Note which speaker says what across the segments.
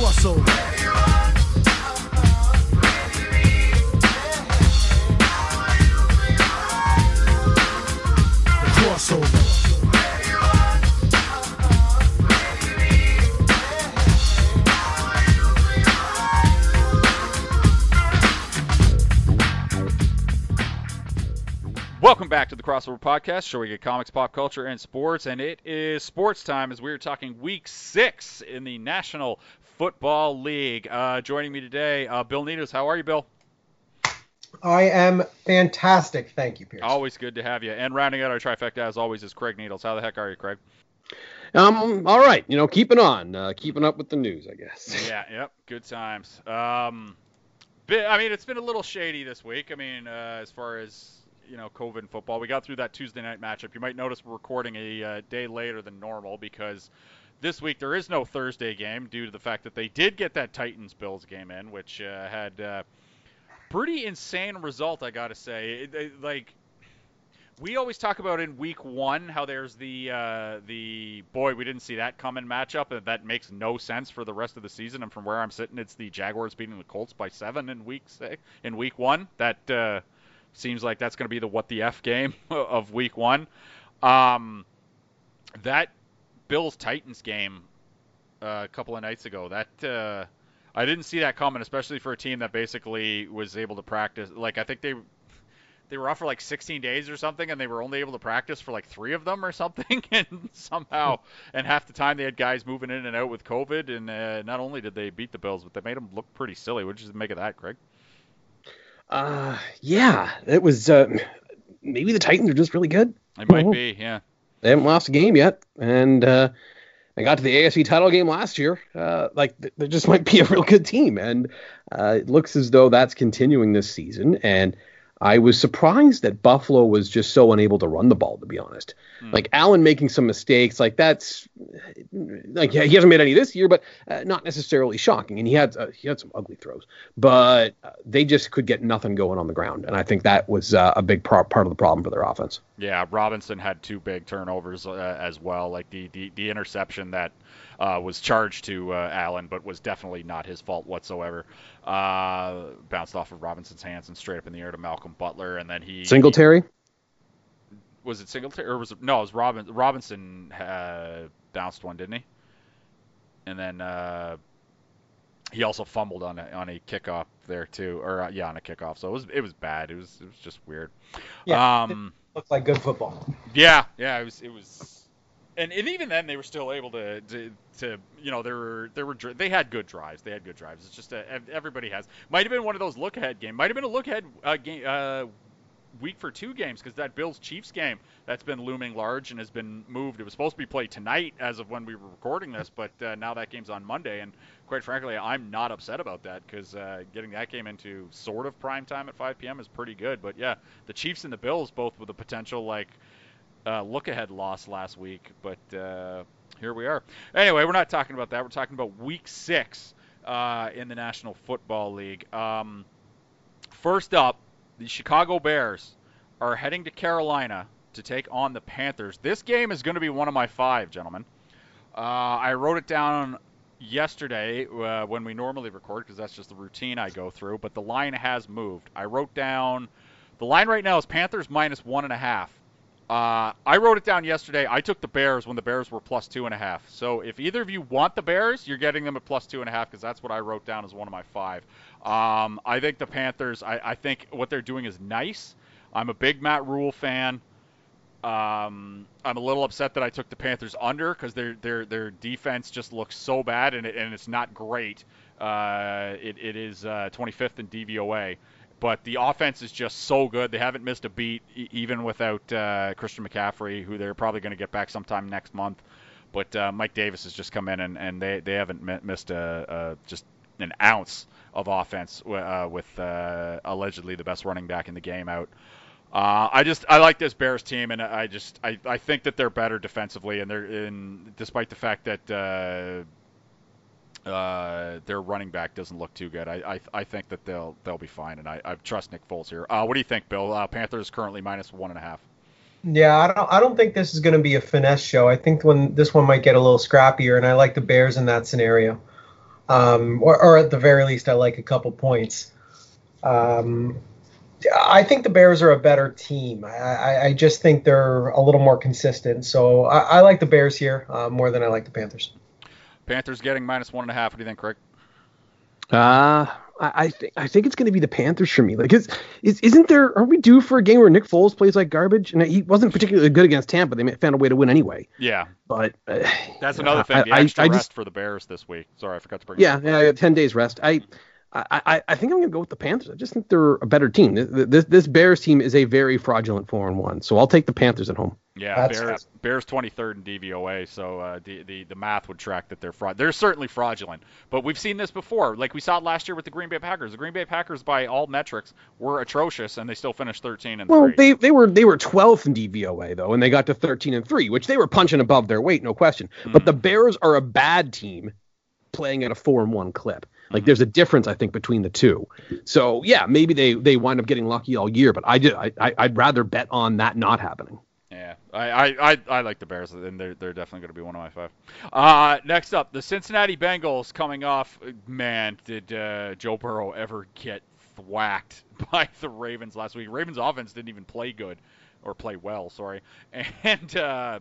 Speaker 1: crossover.
Speaker 2: Welcome back to the Crossover Podcast, show where we get comics, pop culture, and sports. And it is sports time as we are talking Week Six in the National Football League. Uh, joining me today, uh, Bill Needles. How are you, Bill?
Speaker 3: I am fantastic. Thank you, Pierce.
Speaker 2: Always good to have you. And rounding out our trifecta, as always, is Craig Needles. How the heck are you, Craig?
Speaker 4: Um, all right, you know, keeping on, uh, keeping up with the news, I guess.
Speaker 2: Yeah, yep, good times. Um, bit, I mean, it's been a little shady this week. I mean, uh, as far as you know, COVID and football, we got through that Tuesday night matchup. You might notice we're recording a uh, day later than normal because this week there is no Thursday game due to the fact that they did get that Titans Bills game in, which uh, had uh, pretty insane result, I gotta say. It, it, like we always talk about in week one how there's the uh, the boy we didn't see that coming matchup and that makes no sense for the rest of the season. And from where I'm sitting, it's the Jaguars beating the Colts by seven in week six, in week one. That uh, seems like that's going to be the what the f game of week one. Um, that Bills Titans game uh, a couple of nights ago. That uh, I didn't see that coming, especially for a team that basically was able to practice. Like I think they they were off for like 16 days or something, and they were only able to practice for like three of them or something. And somehow, and half the time they had guys moving in and out with COVID. And uh, not only did they beat the Bills, but they made them look pretty silly. What did you make of that, Craig?
Speaker 4: Uh, yeah, it was. Uh, maybe the Titans are just really good.
Speaker 2: It might be, yeah.
Speaker 4: They haven't lost a game yet, and uh, they got to the AFC title game last year. Uh, like th- they just might be a real good team, and uh, it looks as though that's continuing this season. And I was surprised that Buffalo was just so unable to run the ball. To be honest,
Speaker 2: Hmm.
Speaker 4: like Allen making some mistakes, like that's like yeah, he hasn't made any this year, but uh, not necessarily shocking. And he had uh, he had some ugly throws, but uh, they just could get nothing going on the ground. And I think that was uh, a big par- part of the problem for their offense.
Speaker 2: Yeah, Robinson had two big turnovers uh, as well. Like the, the, the interception that uh, was charged to uh, Allen, but was definitely not his fault whatsoever. Uh, bounced off of Robinson's hands and straight up in the air to Malcolm Butler, and then he
Speaker 4: Singletary.
Speaker 2: was it Singletary or was it no? It was Robin, Robinson uh, bounced one, didn't he? And then uh, he also fumbled on a on a kickoff there too, or uh, yeah, on a kickoff. So it was it was bad. It was it was just weird.
Speaker 3: Yeah,
Speaker 2: Um,
Speaker 3: Looks like good football.
Speaker 2: yeah, yeah, it was it was, and, and even then they were still able to, to to you know there were there were they had good drives. They had good drives. It's just a, everybody has. Might have been one of those look ahead game. Might have been a look ahead uh, game. Uh, week for two games because that Bills Chiefs game that's been looming large and has been moved. It was supposed to be played tonight as of when we were recording this, but uh, now that game's on Monday. And quite frankly, I'm not upset about that because uh, getting that game into sort of prime time at 5 p.m. is pretty good. But yeah, the Chiefs and the Bills both with a potential like uh, look ahead loss last week, but uh, here we are. Anyway, we're not talking about that. We're talking about Week Six uh, in the National Football League. Um, first up, the Chicago Bears are heading to Carolina to take on the Panthers. This game is going to be one of my five, gentlemen. Uh, I wrote it down yesterday uh, when we normally record because that's just the routine I go through, but the line has moved. I wrote down the line right now is Panthers minus one and a half. Uh, I wrote it down yesterday. I took the Bears when the Bears were plus two and a half. So if either of you want the Bears, you're getting them at plus two and a half because that's what I wrote down as one of my five. Um, I think the Panthers. I, I think what they're doing is nice. I'm a big Matt Rhule fan. Um, I'm a little upset that I took the Panthers under because their their their defense just looks so bad and it, and it's not great. Uh, it, it is uh, 25th in DVOA, but the offense is just so good. They haven't missed a beat even without uh, Christian McCaffrey, who they're probably going to get back sometime next month. But uh, Mike Davis has just come in and, and they, they haven't mi- missed a, a just an ounce of offense uh, with uh, allegedly the best running back in the game out. Uh, I just I like this Bears team, and I just I, I think that they're better defensively, and they're in despite the fact that uh, their running back doesn't look too good. I, I I think that they'll they'll be fine, and I, I trust Nick Foles here. Uh, what do you think, Bill? Uh, Panthers currently minus one and a half.
Speaker 3: Yeah, I don't. I don't think this is going to be a finesse show. I think when this one might get a little scrappier, and I like the Bears in that scenario. um, or, or at the very least, I like a couple points. Um, I think the Bears are a better team. I, I, I just think they're a little more consistent. So I, I like the Bears here uh, more than I like the Panthers.
Speaker 2: Panthers getting minus one and a half. What do you think, Craig?
Speaker 4: Uh, I, I think I think it's going to be the Panthers for me. Like, is, is isn't there? Are we due for a game where Nick Foles plays like garbage? And he wasn't particularly good against Tampa. They found a way to win anyway.
Speaker 2: Yeah,
Speaker 4: But uh,
Speaker 2: that's another thing.
Speaker 4: I-
Speaker 2: The
Speaker 4: I-
Speaker 2: extra
Speaker 4: I
Speaker 2: rest
Speaker 4: just-
Speaker 2: for the Bears this week. Sorry, I forgot to bring. it
Speaker 4: yeah,
Speaker 2: up.
Speaker 4: yeah, I ten days rest. I. I, I, I think I'm gonna go with the Panthers. I just think they're a better team. This, this this Bears team is a very fraudulent four and one, so I'll take the Panthers at home.
Speaker 2: Yeah,
Speaker 3: That's-
Speaker 2: Bears Bears 23rd in DVOA, so uh, the, the the math would track that they're fraud. They're certainly fraudulent, but we've seen this before. Like we saw it last year with the Green Bay Packers. The Green Bay Packers, by all metrics, were atrocious, and they still finished 13 and
Speaker 4: Well,
Speaker 2: three.
Speaker 4: they they were they were 12th in DVOA though, and they got to 13 and three, which they were punching above their weight, no question. But the Bears are a bad team playing at a four and one clip. Like there's a difference, I think, between the two. So yeah, maybe they they wind up getting lucky all year, but I just I, I I'd rather bet on that not happening.
Speaker 2: Yeah, I, I, I, like the Bears, and they're they're definitely going to be one of my five. Uh, next up, the Cincinnati Bengals coming off. Man, did uh, Joe Burrow ever get thwacked by the Ravens last week? Ravens offense didn't even play good, or play well, sorry, and uh,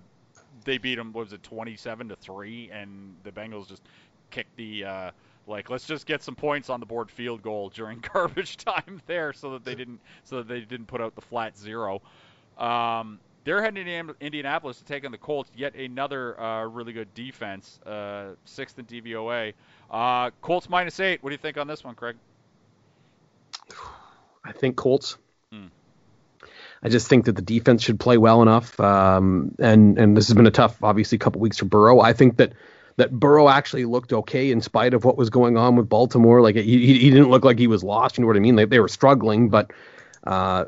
Speaker 2: they beat them. What was it, 27 to three? And the Bengals just kicked the. Uh, like let's just get some points on the board field goal during garbage time there so that they didn't so that they didn't put out the flat zero um, they're heading to Indianapolis to take on the Colts. Yet another uh, really good defense, uh, sixth in DVOA. Uh, Colts minus eight. What do you think on this one, Craig?
Speaker 4: I think Colts.
Speaker 2: Hmm.
Speaker 4: I just think that the defense should play well enough. Um, and and this has been a tough, obviously, couple weeks for Burrow. I think that that Burrow actually looked okay in spite of what was going on with Baltimore. Like he he didn't look like he was lost. You know what I mean? They they were struggling, but uh,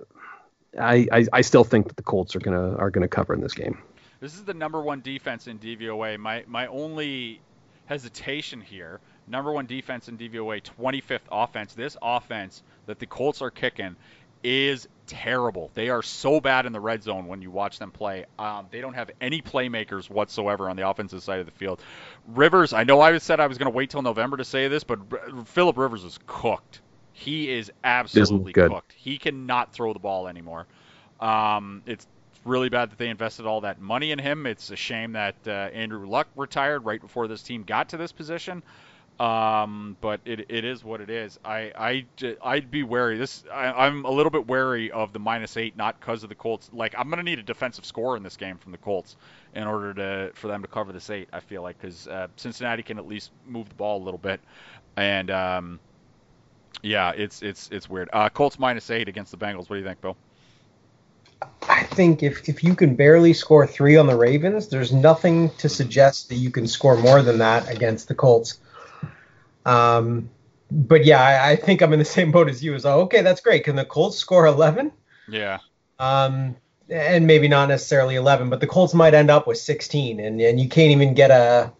Speaker 4: I, I I still think that the Colts are gonna are gonna cover in this game.
Speaker 2: This is the number one defense in DVOA. My my only hesitation here, number one defense in DVOA, 25th offense. This offense that the Colts are kicking is terrible. They are so bad in the red zone when you watch them play. Um, they don't have any playmakers whatsoever on the offensive side of the field. Rivers, I know I said I was going to wait till November to say this, but R- Philip Rivers is cooked. He is absolutely cooked. He cannot throw the ball anymore. Um, it's really bad that they invested all that money in him. It's a shame that uh, Andrew Luck retired right before this team got to this position. Um, but it, it is what it is. I, I I'd be wary. This I, I'm a little bit wary of the minus eight, not because of the Colts. Like I'm gonna need a defensive score in this game from the Colts in order to for them to cover this eight. I feel like because uh, Cincinnati can at least move the ball a little bit, and um, yeah, it's it's it's weird. Uh, Colts minus eight against the Bengals. What do you think, Bill?
Speaker 3: I think if, if you can barely score three on the Ravens, there's nothing to suggest that you can score more than that against the Colts. Um, but yeah, I, I think I'm in the same boat as you. Is oh, okay, that's great. Can the Colts score 11?
Speaker 2: Yeah.
Speaker 3: Um, and maybe not necessarily 11, but the Colts might end up with 16, and, and you can't even get a,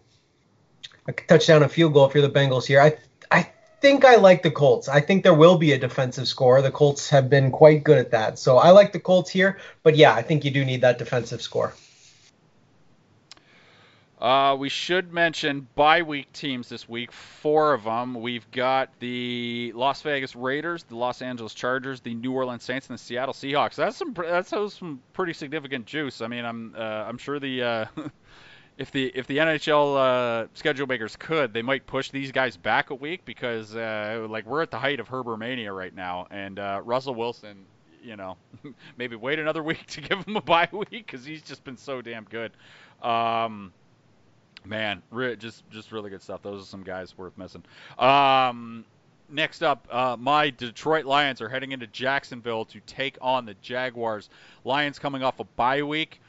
Speaker 3: a touchdown, a field goal if you're the Bengals here. I I think I like the Colts. I think there will be a defensive score. The Colts have been quite good at that, so I like the Colts here. But yeah, I think you do need that defensive score.
Speaker 2: Uh, we should mention bye week teams this week. Four of them. We've got the Las Vegas Raiders, the Los Angeles Chargers, the New Orleans Saints, and the Seattle Seahawks. That's some. That's some pretty significant juice. I mean, I'm. Uh, I'm sure the. Uh, if the if the NHL uh, schedule makers could, they might push these guys back a week because uh, like we're at the height of Herbert mania right now, and uh, Russell Wilson, you know, maybe wait another week to give him a bye week because he's just been so damn good. Um, Man, just just really good stuff. Those are some guys worth missing. Um, next up, uh, my Detroit Lions are heading into Jacksonville to take on the Jaguars. Lions coming off a bye week.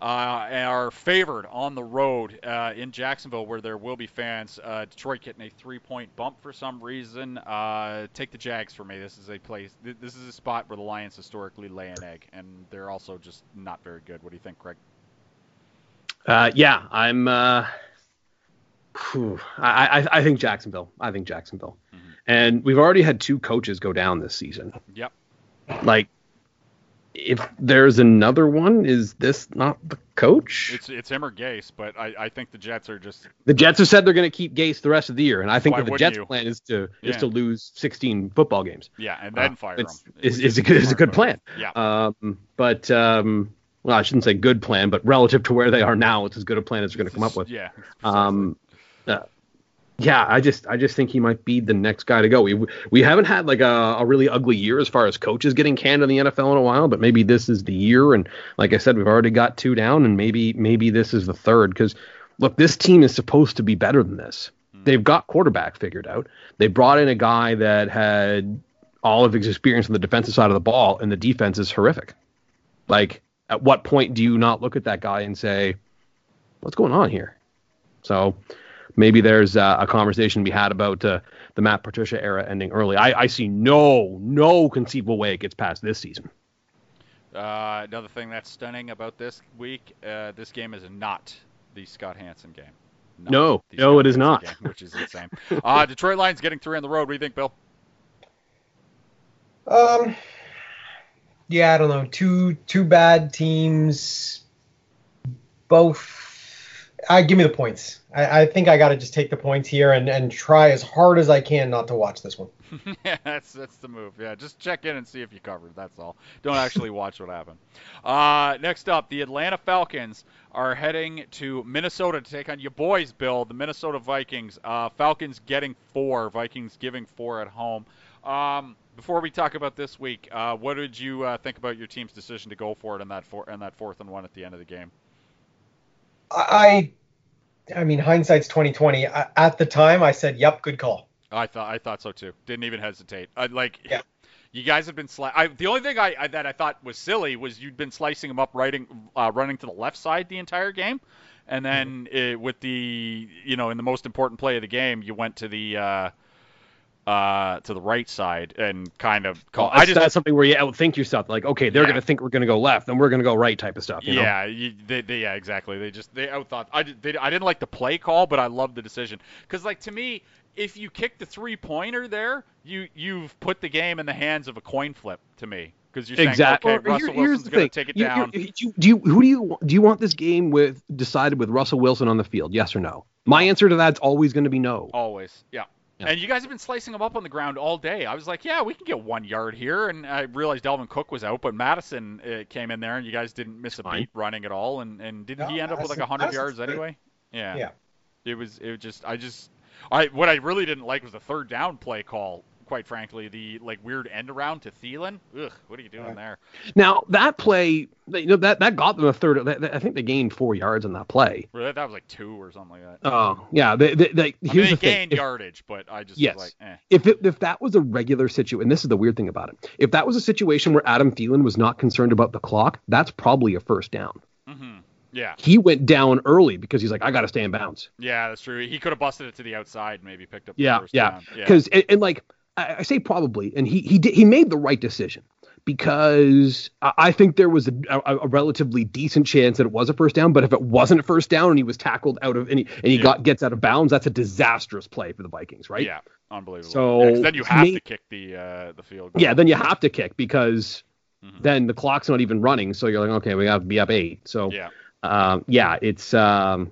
Speaker 2: Uh, are favored on the road uh, in Jacksonville, where there will be fans. Uh, Detroit getting a three-point bump for some reason. Uh, take the Jags for me. This is a place. Th- this is a spot where the Lions historically lay an egg, and they're also just not very good. What do you think, Craig?
Speaker 4: Uh, yeah, I'm. Uh, I, I I think Jacksonville. I think Jacksonville.
Speaker 2: Mhm.
Speaker 4: And we've already had two coaches go down this season.
Speaker 2: Yep.
Speaker 4: Like, if there's another one, is this not the coach?
Speaker 2: It's it's him or Gase, but I, I think the Jets are just
Speaker 4: the Jets have said they're going to keep Gase the rest of the year, and I think that the Jets'
Speaker 2: you?
Speaker 4: plan is to
Speaker 2: Yeah.
Speaker 4: is to lose 16 football games.
Speaker 2: yeah, and then
Speaker 4: Uh,
Speaker 2: fire him.
Speaker 4: it's, Is, is a good is a good plan.
Speaker 2: Yeah.
Speaker 4: Um, but um, well, I shouldn't say good plan, but relative to where they are now, it's as good a plan as they're going to come up with.
Speaker 2: Yeah.
Speaker 4: Um, uh, yeah, I just I just think he might be the next guy to go. We we haven't had like a, a really ugly year as far as coaches getting canned in the NFL in a while, but maybe this is the year. And like I said, we've already got two down, and maybe maybe this is the third. Because look, this team is supposed to be better than this. They've got quarterback figured out. They brought in a guy that had all of his experience on the defensive side of the ball, and the defense is horrific. Like, at what point do you not look at that guy and say, "What's going on here?" So maybe there's uh, a conversation to be had about uh, the Matt Patricia era ending early. I, I see no no conceivable way it gets past this season.
Speaker 2: Uh, another thing that's stunning about this week, uh, this game is not the Scott Hanson game. Not
Speaker 4: No, no,
Speaker 2: Scott
Speaker 4: it is
Speaker 2: Hanson
Speaker 4: not.
Speaker 2: game, which is insane. uh, Detroit Lions getting three on the road. What do you think, Bill?
Speaker 3: Um, yeah, I don't know. Two two bad teams. Both. I give me the points. I, I think I got to just take the points here and, and try as hard as I can not to watch this one.
Speaker 2: yeah, that's that's the move. Yeah, just check in and see if you covered. That's all. Don't actually watch what happened. Uh, next up, the Atlanta Falcons are heading to Minnesota to take on your boys, Bill, the Minnesota Vikings. Uh, Falcons getting four, Vikings giving four at home. Um, before we talk about this week, uh, what did you uh, think about your team's decision to go for it in that four, in that fourth and one at the end of the game?
Speaker 3: I, I mean, hindsight's twenty twenty. At the time, I said, "Yep, good call."
Speaker 2: I thought I thought so too. Didn't even hesitate. I, like,
Speaker 3: Yeah.
Speaker 2: you guys have been sli- I, The only thing I, I that I thought was silly was you'd been slicing them up, writing, uh, running to the left side the entire game, and then uh with the you know in the most important play of the game, you went to the uh, to the right side and kind of call.
Speaker 4: that's,
Speaker 2: I just
Speaker 4: that's something where you outthink yourself. Like, okay, they're
Speaker 2: Yeah.
Speaker 4: going to think we're going to go left, and we're going to go right, type of stuff. You know?
Speaker 2: Yeah, you, they, they, yeah, exactly. They just they outthought. I did, they, I didn't like the play call, but I loved the decision because, like, to me, if you kick the three pointer there, you you've put the game in the hands of a coin flip. To me, because you're
Speaker 4: Exactly.
Speaker 2: saying, okay, Russell Wilson's going to take it
Speaker 4: You-
Speaker 2: down.
Speaker 4: you- you- do you who do you do you want this game with decided with Russell Wilson on the field? Yes or no? My answer to that's always going to be no.
Speaker 2: Always, yeah.
Speaker 4: Yeah.
Speaker 2: And you guys have been slicing them up on the ground all day. I was like, yeah, we can get one yard here. And I realized Dalvin Cook was out, but Mattison uh, came in there, and you guys didn't miss a
Speaker 4: Fine.
Speaker 2: beat running at all. And, and didn't
Speaker 3: No,
Speaker 2: he end up with like
Speaker 3: Mattison-
Speaker 2: 100 yards
Speaker 3: Mattison's
Speaker 2: anyway? Yeah.
Speaker 3: Yeah.
Speaker 2: It was it was just I just I what I really didn't like was the third down play call. Quite frankly, the like weird end around to Thielen. Ugh, what are you doing
Speaker 3: Right.
Speaker 2: there?
Speaker 4: Now that play, you know that that got them a third. that- that- I think they gained four yards on that play.
Speaker 2: Really, that was like two or something like that.
Speaker 4: Oh yeah, they, they, they,
Speaker 2: I mean, they
Speaker 4: the thing.
Speaker 2: gained
Speaker 4: If-
Speaker 2: yardage, but I just
Speaker 4: Yes.
Speaker 2: was like, eh.
Speaker 4: if it, if that was a regular situation, and this is the weird thing about it, if that was a situation where Adam Thielen was not concerned about the clock, that's probably a first down.
Speaker 2: hmm Yeah,
Speaker 4: He went down early because he's like, I got to stay in bounds.
Speaker 2: yeah, that's true. He could have busted it to the outside, and maybe picked up. The
Speaker 4: Yeah,
Speaker 2: first
Speaker 4: yeah.
Speaker 2: down. yeah.
Speaker 4: Because and, and like I, I say probably, and he he did he made the right decision because I, I think there was a, a, a relatively decent chance that it was a first down. But if it wasn't a first down and he was tackled out of and he, and he
Speaker 2: Yeah.
Speaker 4: got gets out of bounds, that's a disastrous play for the Vikings, right?
Speaker 2: Yeah, unbelievable.
Speaker 4: So,
Speaker 2: Yeah, then you have
Speaker 4: me-
Speaker 2: to kick the uh, the field goal.
Speaker 4: Yeah, then you have to kick because
Speaker 2: Mhm.
Speaker 4: then the clock's not even running. So you're like, okay, we have to be up eight. So
Speaker 2: Yeah.
Speaker 4: um, yeah, it's um,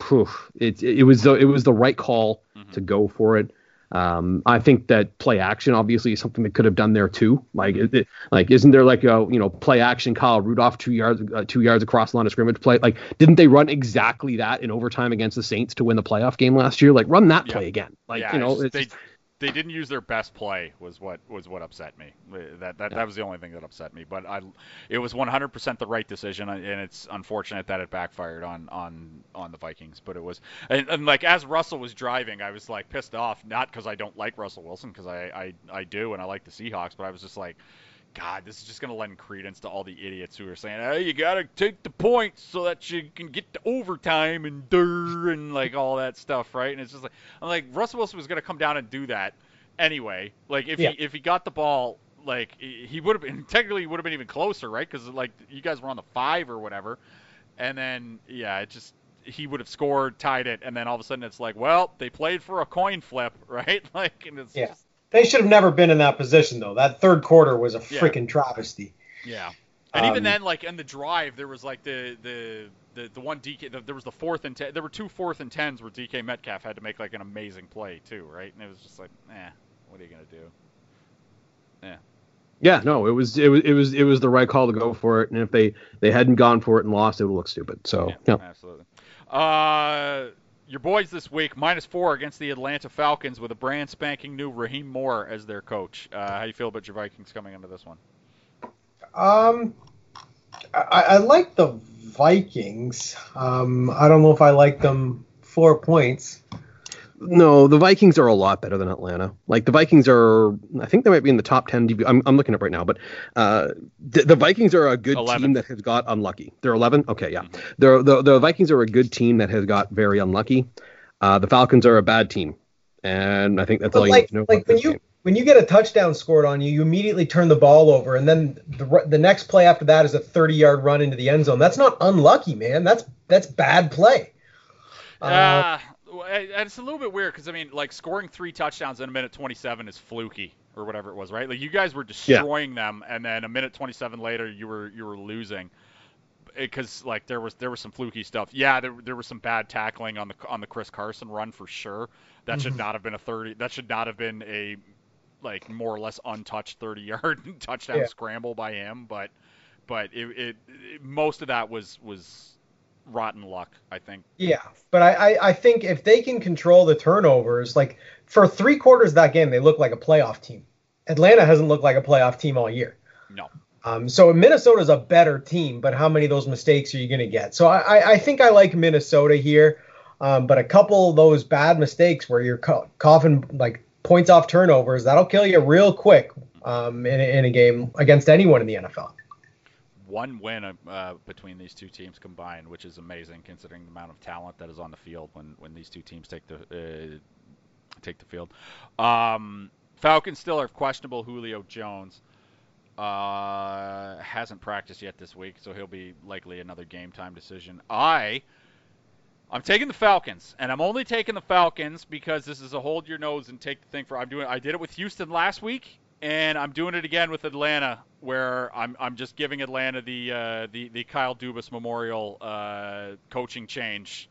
Speaker 4: phew, it it was the it was the right call
Speaker 2: Mhm.
Speaker 4: to go for it. Um, I think that play action obviously is something they could have done there too. Like, it, it- like isn't there like a you know play action Kyle Rudolph two yards uh, two yards across the line of scrimmage play? Like, didn't they run exactly that in overtime against the Saints to win the playoff game last year? Like, run that
Speaker 2: Yeah.
Speaker 4: play again. Like,
Speaker 2: yeah,
Speaker 4: you know,
Speaker 2: it's-
Speaker 4: it's
Speaker 2: they
Speaker 4: just-
Speaker 2: they didn't use their best play was what was what upset me. Uh, That that,
Speaker 4: Yeah.
Speaker 2: that was the only thing that upset me. But I, it was 100% the right decision, and it's unfortunate that it backfired on on on the Vikings. But it was, and, and like as Russell was driving, I was like pissed off, not because I don't like Russell Wilson, because I, I I do, and I like the Seahawks, but I was just like. God, this is just gonna lend credence to all the idiots who are saying, "Hey, you gotta take the points so that you can get to overtime and dur and like all that stuff, right?" And it's just like, I'm like, Russell Wilson was gonna come down and do that anyway. Like if
Speaker 3: Yeah.
Speaker 2: he if he got the ball, like he he would have been technically would have been even closer, right? Because like you guys were on the five or whatever, and then yeah, it just he would have scored, tied it, and then all of a sudden it's like, well, they played for a coin flip, right? Like, and it's
Speaker 3: Yeah.
Speaker 2: just,
Speaker 3: They should have never been in that position though. That third quarter was a
Speaker 2: Yeah.
Speaker 3: freaking travesty.
Speaker 2: yeah. And even
Speaker 4: Um,
Speaker 2: then, like in the drive, there was like the the the, the one DK. The, there was the fourth and ten. There were two fourth and tens where DK Metcalf had to make like an amazing play too, right? And it was just like, eh, what are you gonna do?
Speaker 4: Yeah, Yeah, no, it was it was it was it was the right call to go for it, and if they they hadn't gone for it and lost, it would look stupid. So yeah,
Speaker 2: absolutely. Uh, your boys this week minus four against the Atlanta Falcons with a brand spanking new Raheem Morris as their coach. Uh, how do you feel about your Vikings coming into this one?
Speaker 3: Um, I, I like the Vikings. Um, I don't know if I like them four points.
Speaker 4: No, the Vikings are a lot better than Atlanta. Like the Vikings are, I think they might be in the top ten. DB, I'm I'm looking up right now, but uh, the, the Vikings are a good
Speaker 2: 11.
Speaker 4: team that has got unlucky. They're 11. Okay, yeah, they're the the Vikings are a good team that has got very unlucky. Uh, the Falcons are a bad team, and I think that's all
Speaker 3: But
Speaker 4: you
Speaker 3: like,
Speaker 4: need to know.
Speaker 3: like
Speaker 4: about
Speaker 3: when
Speaker 4: this
Speaker 3: you
Speaker 4: game.
Speaker 3: when you get a touchdown scored on you, you immediately turn the ball over, and then the the next play after that is a 30 yard run into the end zone. That's not unlucky, man. That's that's bad play. Uh,
Speaker 2: Uh, well, and it's a little bit weird because I mean, like scoring three touchdowns in a minute 27 is fluky or whatever it was, right? Like you guys were destroying them, and then a minute 27 later, you were you were losing because like there was there was some fluky stuff. Yeah, there there was some bad tackling on the on the Chris Carson run for sure. That should
Speaker 3: Mhm.
Speaker 2: not have been a 30. That should not have been a like more or less untouched 30 yard touchdown
Speaker 3: Yeah.
Speaker 2: scramble by him, but but it, it, it most of that was was rotten luck, I think.
Speaker 3: Yeah, but I, I, I think if they can control the turnovers, like for three quarters of that game, they look like a playoff team. Atlanta hasn't looked like a playoff team all year.
Speaker 2: No.
Speaker 3: Um, so Minnesota's a better team, but how many of those mistakes are you going to get? So I, I, think I like Minnesota here, um, but a couple of those bad mistakes where you're co- coughing like points off turnovers, that'll kill you real quick um, in, in a game against anyone in the NFL.
Speaker 2: One win uh, between these two teams combined, which is amazing considering the amount of talent that is on the field when, when these two teams take the uh, take the field. Um, Falcons still are questionable. Julio Jones uh, hasn't practiced yet this week, so he'll be likely another game time decision. I I'm taking the Falcons, and I'm only taking the Falcons because this is a hold your nose and take the thing for. I'm doing. I did it with Houston last week, and I'm doing it again with Atlanta, where I'm I'm just giving Atlanta the uh, the the Kyle Dubas Memorial uh, coaching change.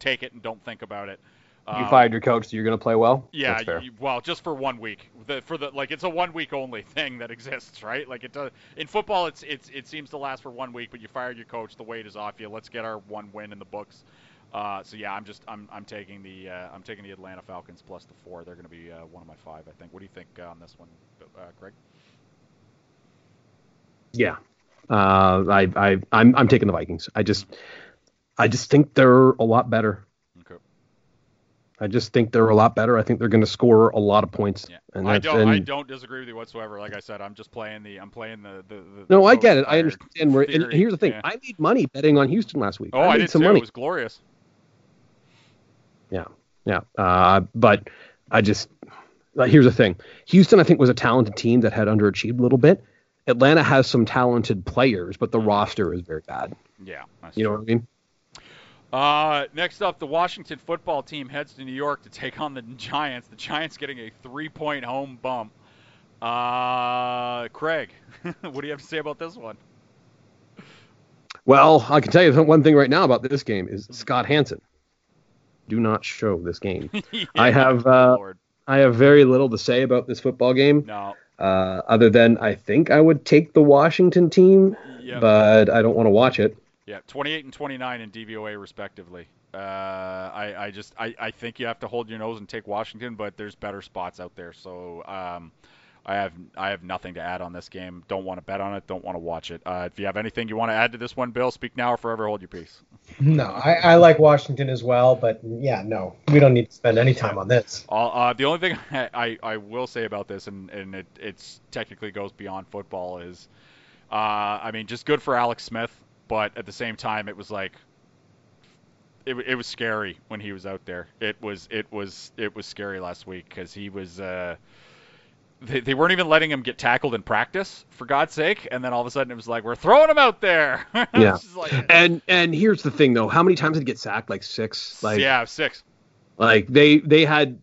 Speaker 2: Take it and don't think about it.
Speaker 4: You
Speaker 2: Um,
Speaker 4: fired your coach, so you're going to play well.
Speaker 2: yeah, you- well, just for one week. The, for the like, it's a one week only thing that exists, right? Like it does in football. It's it's it seems to last for one week, but you fired your coach, the weight is off you. Let's get our one win in the books. Uh, so yeah, I'm just I'm I'm taking the uh, I'm taking the Atlanta Falcons plus the four. They're going to be uh, one of my five, I think. What do you think uh, on this one, uh, Greg?
Speaker 4: Yeah, uh, I, I, I'm, I'm taking the Vikings. I just, I just think they're a lot better.
Speaker 2: Okay.
Speaker 4: I just think they're a lot better. I think they're going to score a lot of points.
Speaker 2: Yeah.
Speaker 4: And
Speaker 2: I don't I don't disagree with you whatsoever. Like I said, I'm just playing the I'm playing the the. the
Speaker 4: No, I get it. I understand. Where, and here's the thing:
Speaker 2: Yeah.
Speaker 4: I made money betting on Houston last week.
Speaker 2: Oh,
Speaker 4: I
Speaker 2: I, did
Speaker 4: some
Speaker 2: too.
Speaker 4: money.
Speaker 2: It was glorious.
Speaker 4: Yeah, yeah. uh, but I just here's the thing: Houston, I think, was a talented team that had underachieved a little bit. Atlanta has some talented players, but the
Speaker 2: Mm-hmm.
Speaker 4: roster is very bad.
Speaker 2: Yeah.
Speaker 4: You know
Speaker 2: true.
Speaker 4: what I mean?
Speaker 2: Uh, next up, the Washington football team heads to New York to take on the Giants. The Giants getting a three-point home bump. Uh, Craig, what do you have to say about this one?
Speaker 4: Well, I can tell you one thing right now about this game is Scott Hanson. Do not show this game. I have, uh, I have very little to say about this football game,
Speaker 2: No.
Speaker 4: Uh, other than I think I would take the Washington team,
Speaker 2: Yeah.
Speaker 4: but I don't want to watch it.
Speaker 2: Yeah. 28 and 29 in DVOA respectively. Uh, I, I just I, I think you have to hold your nose and take Washington, but there's better spots out there. So um, I have I have nothing to add on this game. Don't want to bet on it. Don't want to watch it. Uh, if you have anything you want to add to this one, Bill, speak now or forever hold your peace.
Speaker 3: No, I, I like Washington as well, but yeah, no, we don't need to spend any time on this.
Speaker 2: Uh, uh, the only thing I, I, I will say about this, and, and it it's technically goes beyond football, is uh, I mean just good for Alex Smith, but at the same time it was like it, it was scary when he was out there. It was it was it was scary last week because he was. Uh, they, they weren't even letting him get tackled in practice, for God's sake. And then all of a sudden it was like, we're throwing him out there.
Speaker 4: Yeah.
Speaker 2: Like,
Speaker 4: And and here's the thing though, how many times did he get sacked? Like six. Like
Speaker 2: yeah, six.
Speaker 4: Like they they had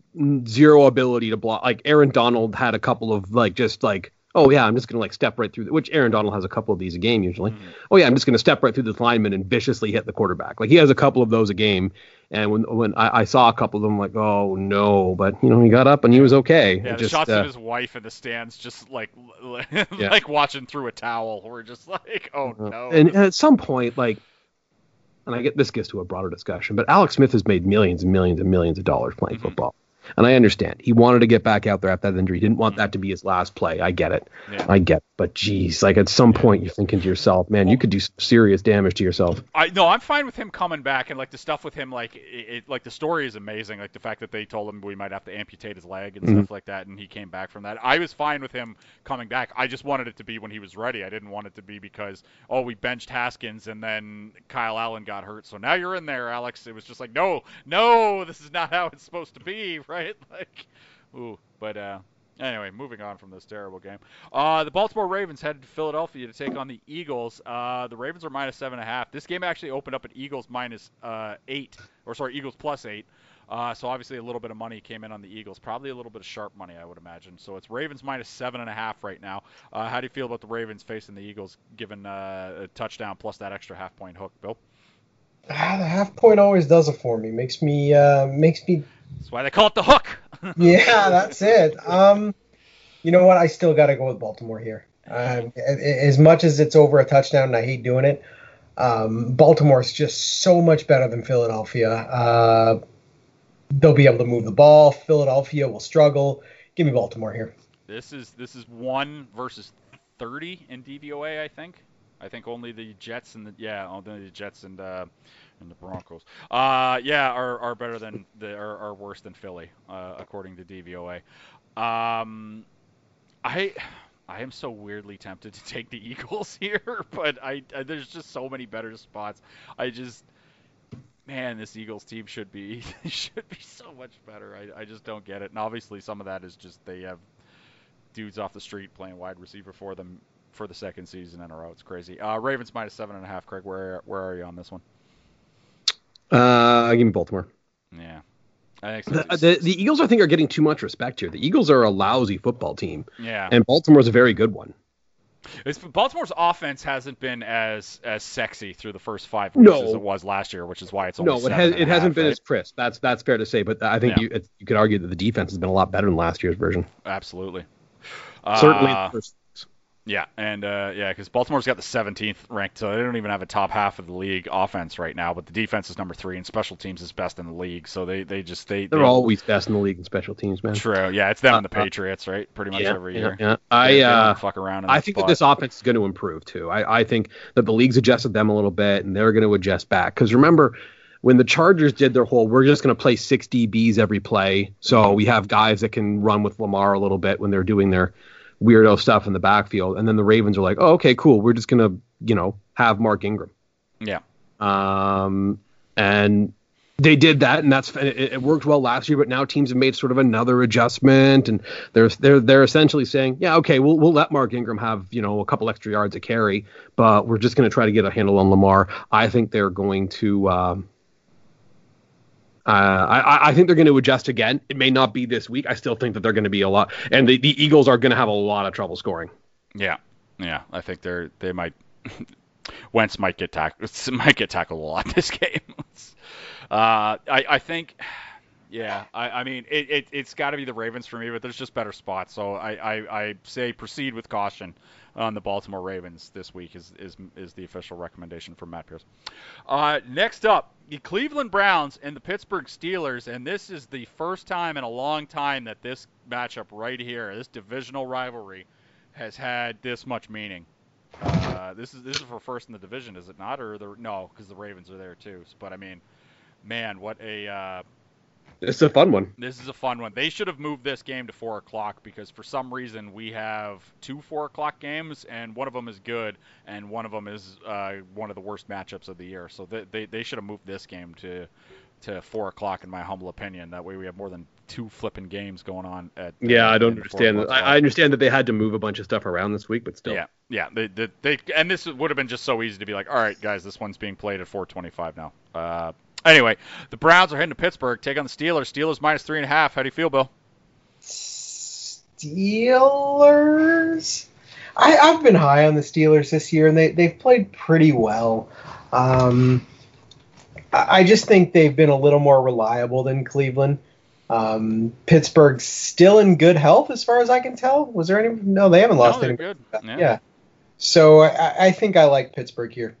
Speaker 4: zero ability to block. Like Aaron Donald had a couple of like just like oh yeah, I'm just gonna like step right through, the, which Aaron Donald has a couple of these a game usually. Oh yeah, I'm just gonna step right through the lineman and viciously hit the quarterback. Like he has a couple of those a game, and when when I, I saw a couple of them, I'm like oh no, but you know he got up and he was okay.
Speaker 2: Yeah, the
Speaker 4: just,
Speaker 2: shots
Speaker 4: uh,
Speaker 2: of his wife in the stands, just like like watching through a towel. We're just like, oh no.
Speaker 4: Uh, And at some point, like, and I get this gets to a broader discussion, but Alex Smith has made millions and millions and millions of dollars playing
Speaker 2: Mhm.
Speaker 4: football. And I understand he wanted to get back out there after that injury. He didn't want that to be his last play. I get it.
Speaker 2: Yeah.
Speaker 4: I get. It. But geez, like at some point you're thinking to yourself, man, you could do serious damage to yourself.
Speaker 2: I no, I'm fine with him coming back and like the stuff with him, like it, it, like the story is amazing. Like the fact that they told him we might have to amputate his leg and
Speaker 4: Mhm.
Speaker 2: stuff like that, and he came back from that. I was fine with him coming back. I just wanted it to be when he was ready. I didn't want it to be because oh we benched Haskins and then Kyle Allen got hurt, so now you're in there, Alex. It was just like no, no, this is not how it's supposed to be, right? Like, ooh, but uh. Anyway, moving on from this terrible game. Uh, the Baltimore Ravens headed to Philadelphia to take on the Eagles. Uh, the Ravens are minus seven and a half. This game actually opened up at Eagles minus uh, eight, or sorry, Eagles plus eight. Uh, so obviously a little bit of money came in on the Eagles, probably a little bit of sharp money, I would imagine. So it's Ravens minus seven and a half right now. Uh, how do you feel about the Ravens facing the Eagles, given uh, a touchdown plus that extra half point hook, Bill?
Speaker 3: Ah, the half point always does it for me. Makes me uh, makes me
Speaker 2: That's why they call it the hook.
Speaker 3: yeah, that's it. Um, you know what? I still got to go with Baltimore here. Um, as much as it's over a touchdown, and I hate doing it, um, Baltimore's just so much better than Philadelphia. Uh, they'll be able to move the ball. Philadelphia will struggle. Give me Baltimore here.
Speaker 2: This is this is one versus thirty in DVOA, I think. I think only the Jets and the yeah, only the Jets and uh, and the Broncos. Uh, yeah, are, are better than the are, are worse than Philly, uh, according to DVOA. Um, I I am so weirdly tempted to take the Eagles here, but I, I there's just so many better spots. I just man, this Eagles team should be should be so much better. I, I just don't get it. And obviously some of that is just they have dudes off the street playing wide receiver for them for the second season in a row. It's crazy. Uh, Ravens minus seven and a half. Craig, where where are you on this one?
Speaker 4: Uh, I give me Baltimore.
Speaker 2: Yeah, I think so.
Speaker 4: The, the, the Eagles, I think, are getting too much respect here. The Eagles are a lousy football team,
Speaker 2: yeah,
Speaker 4: and Baltimore's a very good one.
Speaker 2: it's, Baltimore's offense hasn't been as as sexy through the first five weeks
Speaker 4: No.
Speaker 2: as it was last year, which is why it's only
Speaker 4: No, it has it hasn't
Speaker 2: half,
Speaker 4: been
Speaker 2: right?
Speaker 4: as crisp. That's that's fair to say, but I think
Speaker 2: Yeah.
Speaker 4: you you could argue that the defense has been a lot better than last year's version.
Speaker 2: absolutely.
Speaker 4: Certainly,
Speaker 2: Uh,
Speaker 4: the first,
Speaker 2: Yeah, and uh, yeah, because Baltimore's got the 17th ranked, so they don't even have a top half of the league offense right now. But the defense is number three, and special teams is best in the league. So they, they just they
Speaker 4: they're
Speaker 2: they,
Speaker 4: always best in the league in special teams, man.
Speaker 2: true. Yeah, it's them and the
Speaker 4: Uh, uh,
Speaker 2: Patriots, right? Pretty much
Speaker 4: yeah,
Speaker 2: every
Speaker 4: yeah,
Speaker 2: year.
Speaker 4: yeah. I uh,
Speaker 2: fuck around.
Speaker 4: I think that this offense is going to improve too. I, I think that the league's adjusted them a little bit, and they're going to adjust back. Because remember, when the Chargers did their whole, we're just going to play six DBs every play, so we have guys that can run with Lamar a little bit when they're doing their weirdo stuff in the backfield, and then the Ravens are like, oh, okay, cool, we're just going to, you know, have Mark Ingram.
Speaker 2: Yeah.
Speaker 4: Um, and they did that, and that's it, it worked well last year. But now teams have made sort of another adjustment, and they're they're they're essentially saying, yeah, okay, we'll we'll let Mark Ingram have you know a couple extra yards of carry, but we're just going to try to get a handle on Lamar. I think they're going to. Um, uh, I, I think they're going to adjust again. It may not be this week. I still think that they're going to be a lot, and the, the Eagles are going to have a lot of trouble scoring.
Speaker 2: Yeah, yeah. I think they're they might Wentz might get tackled might get tackled a lot this game. uh, I I think. Yeah, I, I mean it, it it's got to be the Ravens for me, but there's just better spots. So I, I, I say proceed with caution on the Baltimore Ravens this week is is, is the official recommendation from Matt Pierce. Uh, next up, the Cleveland Browns and the Pittsburgh Steelers, and this is the first time in a long time that this matchup right here, this divisional rivalry, has had this much meaning. Uh, this is this is for first in the division, is it not? Or the no, because the Ravens are there too. But I mean, man, what a uh,
Speaker 4: It's a fun one.
Speaker 2: this is a fun one. They should have moved this game to four o'clock because for some reason we have two four o'clock games and one of them is good and one of them is uh, one of the worst matchups of the year. So they, they, they should have moved this game to to four o'clock in my humble opinion. That way we have more than two flipping games going on at.
Speaker 4: Yeah, I don't understand. I, I understand that they had to move a bunch of stuff around this week, but still.
Speaker 2: Yeah, yeah. They, they, they, and this would have been just so easy to be like, all right, guys, this one's being played at 4:25 now. Uh, anyway, the Browns are heading to Pittsburgh, take on the Steelers. Steelers minus three and a half. How do you feel, Bill?
Speaker 3: Steelers. I, I've been high on the Steelers this year, and they they've played pretty well. Um, I I just think they've been a little more reliable than Cleveland. Um, Pittsburgh's still in good health, as far as I can tell. Was there any? No, they haven't lost
Speaker 2: no,
Speaker 3: any.
Speaker 2: good. Yeah.
Speaker 3: Yeah. So I, I think I like Pittsburgh here.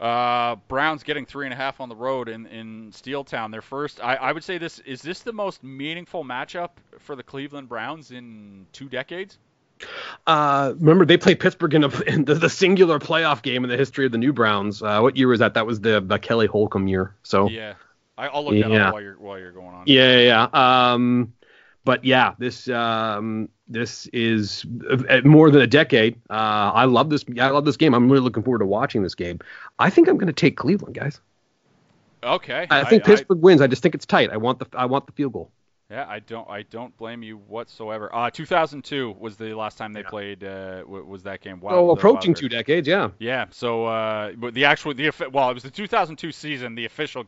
Speaker 2: Uh, Browns getting three and a half on the road in in Steeltown. Their first. I, I would say this is this the most meaningful matchup for the Cleveland Browns in two decades.
Speaker 4: Uh, remember they played Pittsburgh in, a, in the, the singular playoff game in the history of the New Browns. Uh, what year was that? That was the, the Kelly Holcomb year. So
Speaker 2: Yeah. I, I'll look that
Speaker 4: Yeah.
Speaker 2: up while you're while you're going on.
Speaker 4: Yeah, yeah, yeah. Um, but yeah, this um, this is uh, more than a decade. Uh, I love this. I love this game. I'm really looking forward to watching this game. I think I'm going to take Cleveland, guys.
Speaker 2: Okay.
Speaker 4: I think Pittsburgh wins. I just think it's tight. I want the I want the field goal.
Speaker 2: Yeah, I don't. I don't blame you whatsoever. Uh, 2002 was the last time they played. Uh, w- was that game? Wild,
Speaker 4: Oh, approaching two decades. Yeah.
Speaker 2: Yeah. So, uh, but the actual the well, it was the 2002 season. The official,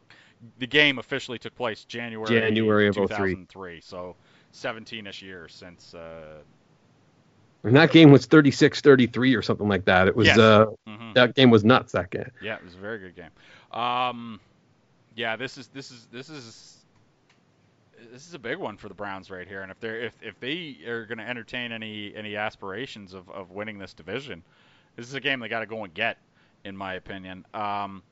Speaker 2: the game officially took place January
Speaker 4: January of 03.
Speaker 2: 2003. So, 17ish years since. Uh,
Speaker 4: And that game was 36-33 or something like that. It was
Speaker 2: Yes.
Speaker 4: uh,
Speaker 2: mhm.
Speaker 4: that game was nuts. That game.
Speaker 2: Yeah, it was a very good game. Um, yeah, this is this is this is this is a big one for the Browns right here. And if they're if if they are going to entertain any any aspirations of of winning this division, this is a game they got to go and get, in my opinion. Um,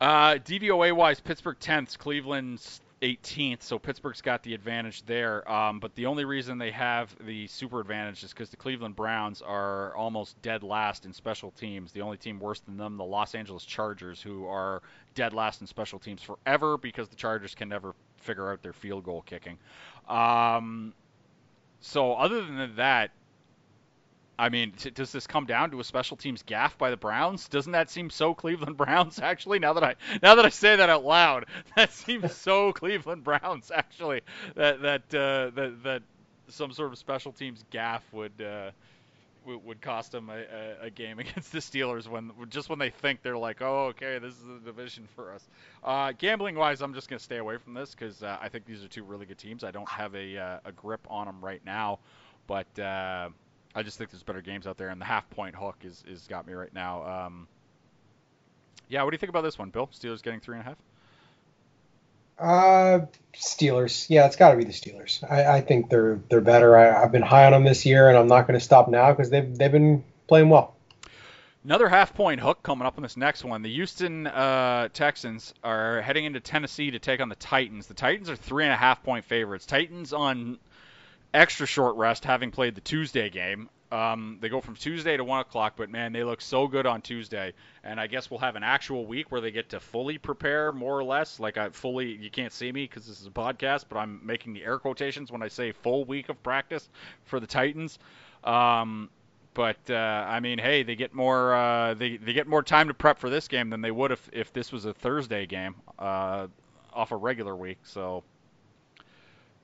Speaker 2: uh, DVOA wise, Pittsburgh 10th, Cleveland's 18th, so Pittsburgh's got the advantage there. Um, but the only reason they have the super advantage is because the Cleveland Browns are almost dead last in special teams. The only team worse than them, the Los Angeles Chargers, who are dead last in special teams forever because the Chargers can never figure out their field goal kicking. Um, so other than that, I mean, t- does this come down to a special teams gaff by the Browns? Doesn't that seem so Cleveland Browns actually? Now that I now that I say that out loud, that seems so Cleveland Browns actually. That that uh, that that some sort of special teams gaff would uh, would, would cost them a, a, a game against the Steelers when just when they think they're like, oh, okay, this is the division for us. Uh, gambling wise, I'm just gonna stay away from this because uh, I think these are two really good teams. I don't have a uh, a grip on them right now, but. I just think there's better games out there, and the half point hook is, is got me right now. Um, yeah, what do you think about this one, Bill? Steelers getting three and a half.
Speaker 3: Uh, Steelers. Yeah, it's got to be the Steelers. I, I think they're they're better. I, I've been high on them this year, and I'm not going to stop now because they've they've been playing well.
Speaker 2: Another half point hook coming up on this next one. The Houston uh, Texans are heading into Tennessee to take on the Titans. The Titans are three and a half point favorites. Titans on extra short rest, having played the Tuesday game. Um, they go from Tuesday to one o'clock, but man, they look so good on Tuesday. And I guess we'll have an actual week where they get to fully prepare, more or less. Like I fully, you can't see me because this is a podcast, but I'm making the air quotations when I say full week of practice for the Titans. Um, but uh, I mean, hey, they get more uh, they they get more time to prep for this game than they would if if this was a Thursday game uh, off a regular week. So.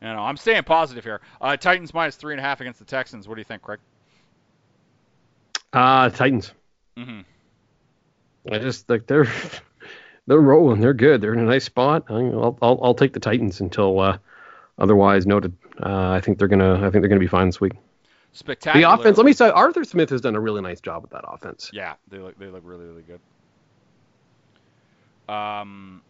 Speaker 2: You know, I'm staying positive here. Uh, Titans minus three and a half against the Texans. What do you think, Craig?
Speaker 4: Uh Titans.
Speaker 2: Mm-hmm.
Speaker 4: I just like they're they're rolling. They're good. They're in a nice spot. I'll I'll, I'll take the Titans until uh, otherwise noted. Uh, I think they're gonna I think they're gonna be fine this week.
Speaker 2: Spectacular.
Speaker 4: The offense. Let me say, Arthur Smith has done a really nice job with that offense.
Speaker 2: Yeah, they look they look really really good. Um,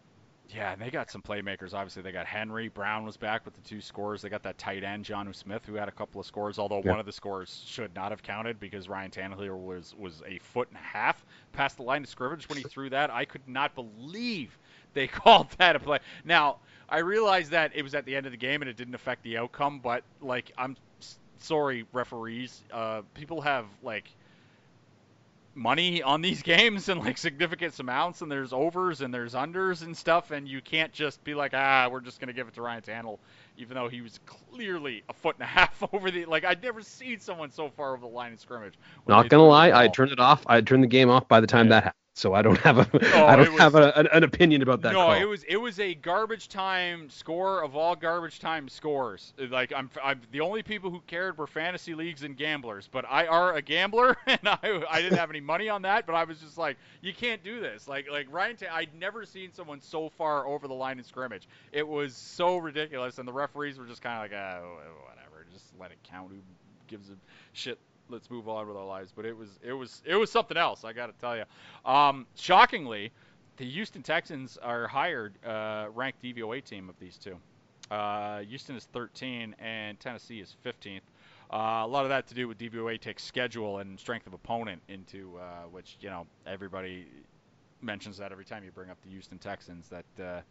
Speaker 2: yeah, and they got some playmakers. Obviously, they got Henry Brown was back with the two scores. They got that tight end Jonnu Smith who had a couple of scores. Although
Speaker 4: Yeah.
Speaker 2: one of the scores should not have counted because Ryan Tannehill was was a foot and a half past the line of scrimmage when he threw that. I could not believe they called that a play. Now I realized that it was at the end of the game and it didn't affect the outcome, but like I'm sorry, referees. Uh, people have like money on these games and like significant amounts and there's overs and there's unders and stuff and you can't just be like ah we're just gonna give it to Ryan Tannehill even though he was clearly a foot and a half over the like I'd never seen someone so far over the line of scrimmage.
Speaker 4: Not gonna lie, I turned it off. I turned the game off by the time
Speaker 2: Yeah.
Speaker 4: that happened. So I don't have a
Speaker 2: Oh,
Speaker 4: I don't
Speaker 2: was-
Speaker 4: have a, an, an opinion about that
Speaker 2: no,
Speaker 4: call.
Speaker 2: it was it was a garbage time score of all garbage time scores. Like I'm, I'm the only people who cared were fantasy leagues and gamblers. But I are a gambler, and I I didn't have any money on that. But I was just like, you can't do this. Like like Ryan, Ta- I'd never seen someone so far over the line in scrimmage. It was so ridiculous, and the referees were just kind of like, ah, whatever, just let it count. Who gives a shit? Let's move on with our lives. But it was it was it was something else. I got to tell you. Um, shockingly, the Houston Texans are hired uh, ranked DVOA team of these two. Uh, Houston is 13 and Tennessee is 15th. Uh, a lot of that to do with DVOA takes schedule and strength of opponent into uh, which you know everybody mentions that every time you bring up the Houston Texans that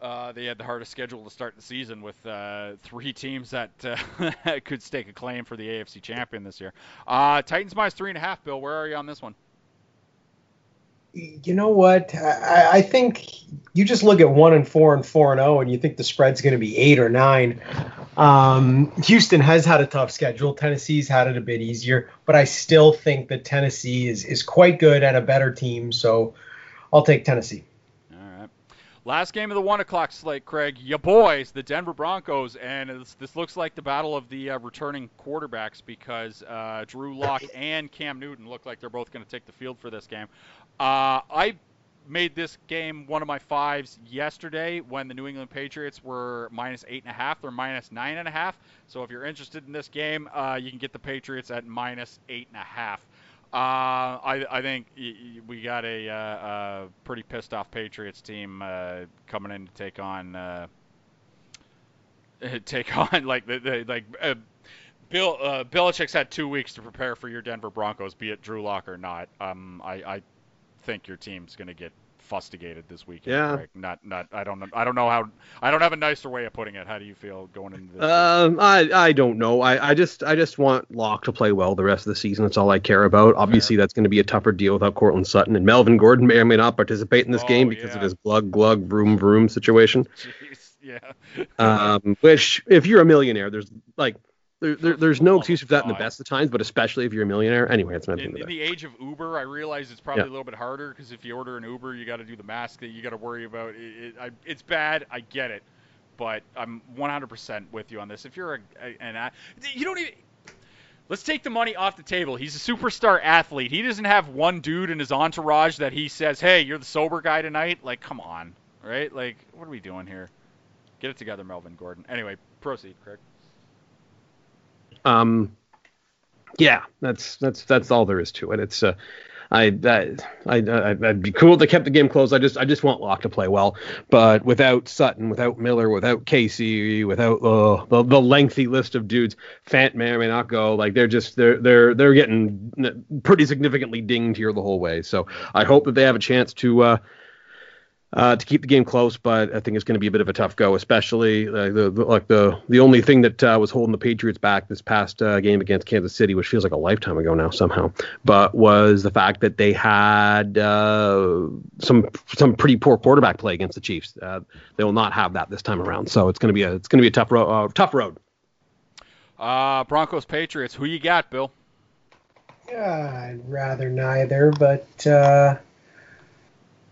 Speaker 2: uh, they had the hardest schedule to start the season with uh, three teams that uh, could stake a claim for the AFC champion this year. Uh, Titans minus three and a half. Bill, where are you on this one?
Speaker 3: You know what? I, I think you just look at one and four and four and zero, and you think the spread's going to be eight or nine. Um, Houston has had a tough schedule. Tennessee's had it a bit easier, but I still think that Tennessee is is quite good and a better team. So I'll take Tennessee.
Speaker 2: Last game of the one o'clock slate, Craig. Ya boys, the Denver Broncos, and this, this looks like the battle of the uh, returning quarterbacks because uh, Drew Lock and Cam Newton look like they're both going to take the field for this game. Uh, I made this game one of my fives yesterday when the New England Patriots were minus eight and a half. They're minus nine and a half. So if you're interested in this game, uh, you can get the Patriots at minus eight and a half. Uh, I, I think we got a, uh, uh pretty pissed off Patriots team uh, coming in to take on uh, take on like the, the like uh, Bill uh, Belichick's had two weeks to prepare for your Denver Broncos, be it Drew Lock or not. Um, I, I think your team's going to get fustigated this weekend.
Speaker 4: Yeah.
Speaker 2: Not not I don't know I don't know how I don't have a nicer way of putting it. How do you feel going into this?
Speaker 4: Um, I I don't know. I, I just I just want Lock to play well the rest of the season. That's all I care about. Obviously, that's going to be a tougher deal without Courtland Sutton and Melvin Gordon may or may not participate in this
Speaker 2: Oh,
Speaker 4: game because of his glug glug vroom vroom situation.
Speaker 2: Jeez, yeah.
Speaker 4: Um, which if you're a millionaire, there's like there, there there's no
Speaker 2: Oh,
Speaker 4: excuse for that in the best of times, but especially if you're a millionaire. Anyway, it's not the
Speaker 2: in, in the age of Uber, I realize it's probably
Speaker 4: Yeah.
Speaker 2: a little bit harder because if you order an Uber, you got to do the mask that you got to worry about. It, it, I, it's bad. I get it, but I'm 100% with you on this. If you're a, a an a- you don't even. Let's take the money off the table. He's a superstar athlete. He doesn't have one dude in his entourage that he says, "Hey, you're the sober guy tonight." Like, come on, right? Like, what are we doing here? Get it together, Melvin Gordon. Anyway, proceed, Craig.
Speaker 4: Um, yeah, that's that's that's all there is to it. It's uh, I I I I'd be cool if they kept the game close. I just I just want Lock to play well, but without Sutton, without Miller, without Casey, without uh, the the lengthy list of dudes, Fant may or may not go. Like they're just they're they're they're getting pretty significantly dinged here the whole way. So I hope that they have a chance to. Uh, uh, to keep the game close, but I think it's going to be a bit of a tough go, especially uh, the, the like the the only thing that uh, was holding the Patriots back this past uh, game against Kansas City, which feels like a lifetime ago now somehow, but was the fact that they had uh, some some pretty poor quarterback play against the Chiefs. Uh, they will not have that this time around, so it's going to be a it's going to be a tough road. Uh, tough road.
Speaker 2: Uh, Broncos Patriots. Who you got, Bill?
Speaker 3: I'd rather neither, but uh,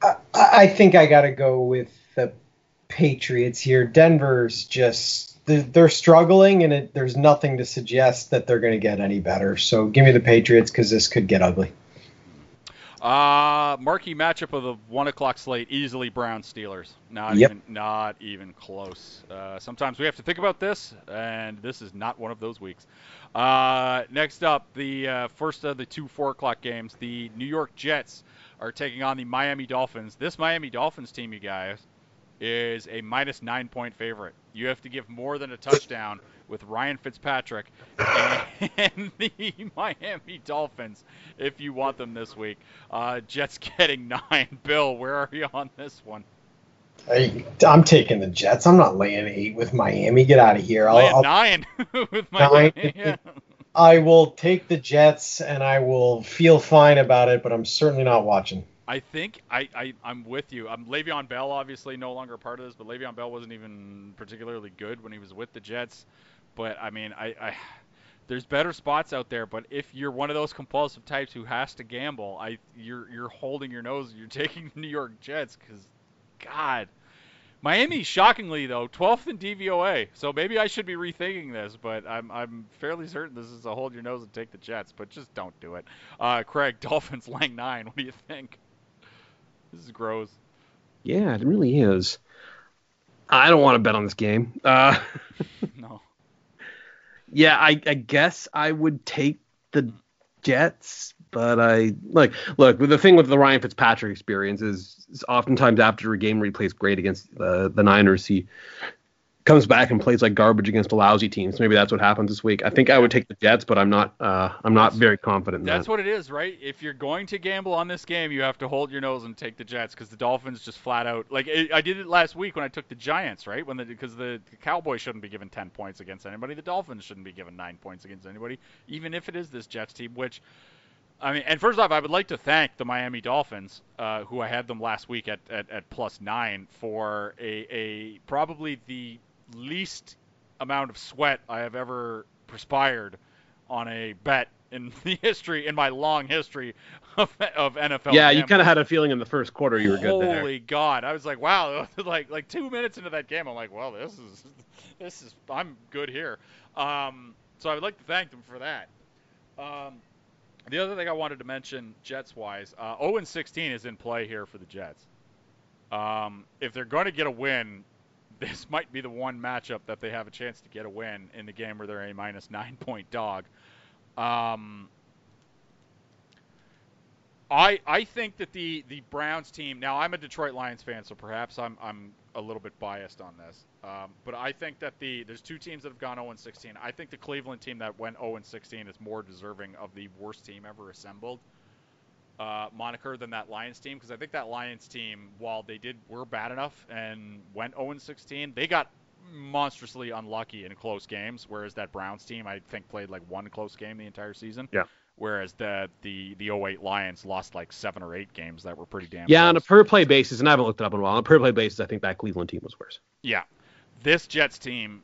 Speaker 3: I, I think I got to go with the Patriots here. Denver's just they're, they're struggling, and it, there's nothing to suggest that they're going to get any better. So give me the Patriots because this could get ugly.
Speaker 2: Uh, marquee matchup of the one o'clock slate, easily Brown Steelers. Not
Speaker 3: Yep.
Speaker 2: even, not even close. Uh, sometimes we have to think about this, and this is not one of those weeks. Uh, next up, the uh, first of the two four o'clock games, the New York Jets are taking on the Miami Dolphins. This Miami Dolphins team, you guys, is a minus nine point favorite. You have to give more than a touchdown with Ryan Fitzpatrick and the Miami Dolphins if you want them this week. Uh, Jets getting nine. Bill, where are you on this one?
Speaker 3: I, I'm taking the Jets. I'm not laying eight with Miami. Get out of here. I'll,
Speaker 2: Laying
Speaker 3: I'll,
Speaker 2: nine with
Speaker 3: Nine.
Speaker 2: Miami. Yeah.
Speaker 3: I will take the Jets, and I will feel fine about it. But I'm certainly not watching.
Speaker 2: I think I, I I'm with you. I'm Le'Veon Bell, obviously no longer part of this, but Le'Veon Bell wasn't even particularly good when he was with the Jets. But I mean, I, I There's better spots out there, but if you're one of those compulsive types who has to gamble, I you're you're holding your nose. You're taking the New York Jets because, God, Miami shockingly though 12th in DVOA. So maybe I should be rethinking this, but I'm I'm fairly certain this is a hold your nose and take the Jets, but just don't do it. Uh, Craig, Dolphins laying nine. What do you think? This is gross.
Speaker 4: Yeah, it really is. I don't want to bet on this game. Uh,
Speaker 2: No.
Speaker 4: yeah, I, I guess I would take the Jets, but I like look. The thing with the Ryan Fitzpatrick experience is, is oftentimes after a game where he plays great against the the Niners, he comes back and plays like garbage against a lousy team. So maybe that's what happens this week. I think I would take the Jets, but I'm not. Uh, I'm not very confident
Speaker 2: That's
Speaker 4: that.
Speaker 2: what it is, right? If you're going to gamble on this game, you have to hold your nose and take the Jets because the Dolphins just flat out like it, I did it last week when I took the Giants, right? When the because the, the Cowboys shouldn't be given 10 points against anybody, the Dolphins shouldn't be given 9 points against anybody, even if it is this Jets team, which I mean, and first off, I would like to thank the Miami Dolphins, uh, who I had them last week at, at, at plus nine for a, a probably the least amount of sweat I have ever perspired on a bet in the history, in my long history of, of NFL.
Speaker 4: yeah, you kind of had a feeling in the first quarter you were good there.
Speaker 2: Holy God! I was like, wow, like like two minutes into that game, I'm like, well, this is this is I'm good here. Um, so I would like to thank them for that. Um, the other thing I wanted to mention, Jets wise, uh, 0 and 16 is in play here for the Jets. Um, if they're going to get a win, this might be the one matchup that they have a chance to get a win in the game where they're a minus nine point dog. Um, I I think that the the Browns team. Now I'm a Detroit Lions fan, so perhaps I'm I'm a little bit biased on this. Um, but I think that the there's two teams that have gone 0 16. I think the Cleveland team that went 0 16 is more deserving of the worst team ever assembled uh, moniker than that Lions team because I think that Lions team, while they did were bad enough and went 0 16, they got monstrously unlucky in close games. Whereas that Browns team, I think, played like one close game the entire season.
Speaker 4: Yeah.
Speaker 2: Whereas the the the 08 Lions lost like seven or eight games that were pretty damn.
Speaker 4: Yeah, on a per play basis, and I haven't looked it up in a while. On a per play basis, I think that Cleveland team was worse.
Speaker 2: Yeah, this Jets team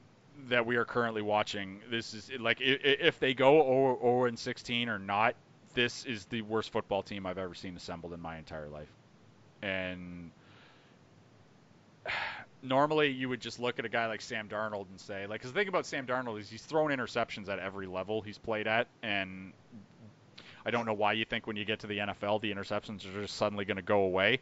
Speaker 2: that we are currently watching, this is like i- i- if they go 0 0 and 16 or not, this is the worst football team I've ever seen assembled in my entire life. And normally you would just look at a guy like Sam Darnold and say, like, because the thing about Sam Darnold is he's thrown interceptions at every level he's played at, and I don't know why you think when you get to the NFL the interceptions are just suddenly going to go away.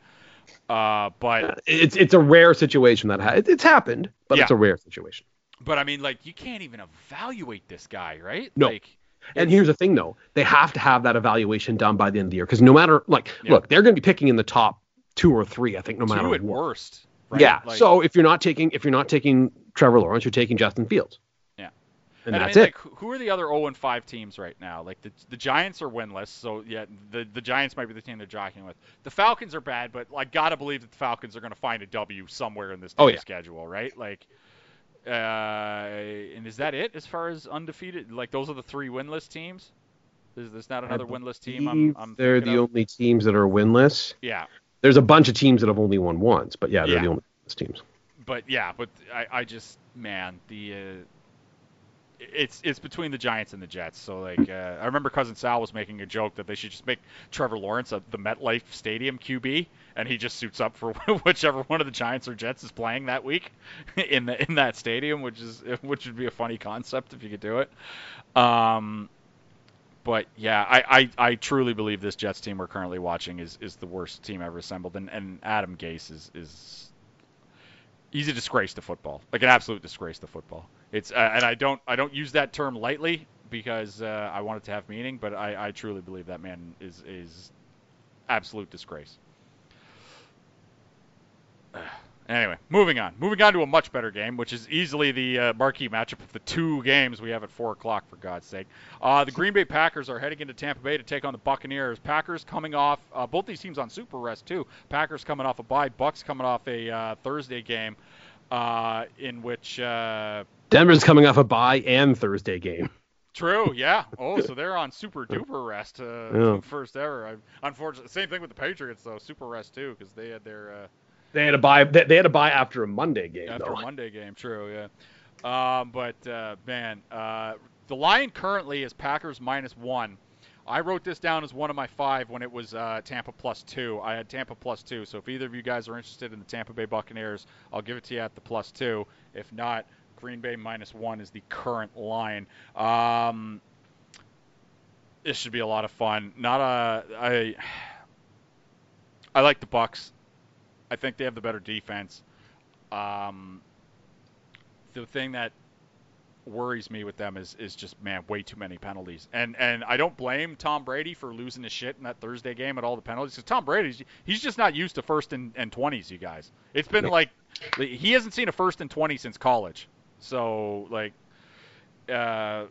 Speaker 2: Uh, but
Speaker 4: It's it's a rare situation that ha- it's happened, but it's a rare situation.
Speaker 2: But I mean, like, you can't even evaluate this guy, right?
Speaker 4: No.
Speaker 2: Like,
Speaker 4: And here's the thing, though, they have to have that evaluation done by the end of the year because no matter like,
Speaker 2: Yeah.
Speaker 4: look, they're going to be picking in the top two or three, I think, no matter
Speaker 2: two at
Speaker 4: what.
Speaker 2: worst. Right?
Speaker 4: Yeah.
Speaker 2: Like,
Speaker 4: so if you're not taking if you're not taking Trevor Lawrence, you're taking Justin Fields.
Speaker 2: Yeah.
Speaker 4: And,
Speaker 2: and
Speaker 4: that's
Speaker 2: I mean,
Speaker 4: it.
Speaker 2: like, who are the other 0 and 5 teams right now? Like the the Giants are winless, so yeah, the the Giants might be the team they're jockeying with. The Falcons are bad, but like, gotta believe that the Falcons are going to find a W somewhere in this
Speaker 4: Oh, yeah.
Speaker 2: schedule, right? Like, uh, and is that it as far as undefeated? Like, those are the three winless teams. There's, there's not another winless team. I'm, I'm
Speaker 4: they're the
Speaker 2: of?
Speaker 4: only teams that are winless.
Speaker 2: Yeah.
Speaker 4: There's a bunch of teams that have only won once, but yeah, they're
Speaker 2: Yeah.
Speaker 4: the only teams.
Speaker 2: but yeah, but I, I just man the uh, it's it's between the Giants and the Jets. So like uh, I remember cousin Sal was making a joke that they should just make Trevor Lawrence a, the MetLife Stadium QB, and he just suits up for whichever one of the Giants or Jets is playing that week in the in that stadium, which is which would be a funny concept if you could do it. Um, but yeah, I, I, I truly believe this Jets team we're currently watching is, is the worst team ever assembled, and, and Adam Gase is, is he's a disgrace to football, like an absolute disgrace to football. It's uh, and I don't I don't use that term lightly because uh, I want it to have meaning, but I, I truly believe that man is is absolute disgrace. Anyway, moving on. Moving on to a much better game, which is easily the uh, marquee matchup of the two games we have at four o'clock. For God's sake, uh, the Green Bay Packers are heading into Tampa Bay to take on the Buccaneers. Packers coming off uh, both these teams on super rest too. Packers coming off a bye. Bucks coming off a uh, Thursday game, uh, in which uh,
Speaker 4: Denver's coming off a bye and Thursday game.
Speaker 2: True, yeah. Oh, so they're on super duper rest, uh,
Speaker 4: Yeah.
Speaker 2: first ever. I, unfortunately, same thing with the Patriots though, super rest too, because they had their uh,
Speaker 4: They had a bye. They, they had a bye after a Monday game
Speaker 2: after
Speaker 4: though.
Speaker 2: a Monday game. True, yeah. Um, but uh, man, uh, the line currently is Packers minus one. I wrote this down as one of my five when it was uh, Tampa plus two. I had Tampa plus two. So if either of you guys are interested in the Tampa Bay Buccaneers, I'll give it to you at the plus two. If not, Green Bay minus one is the current line. Um, this should be a lot of fun. Not a I. I like the Bucks. I think they have the better defense. Um, the thing that worries me with them is is just man way too many penalties. And and I don't blame Tom Brady for losing his shit in that Thursday game at all the penalties because Tom Brady he's just not used to first and, and 20s you guys. It's been like he hasn't seen a first and 20 since college. So like uh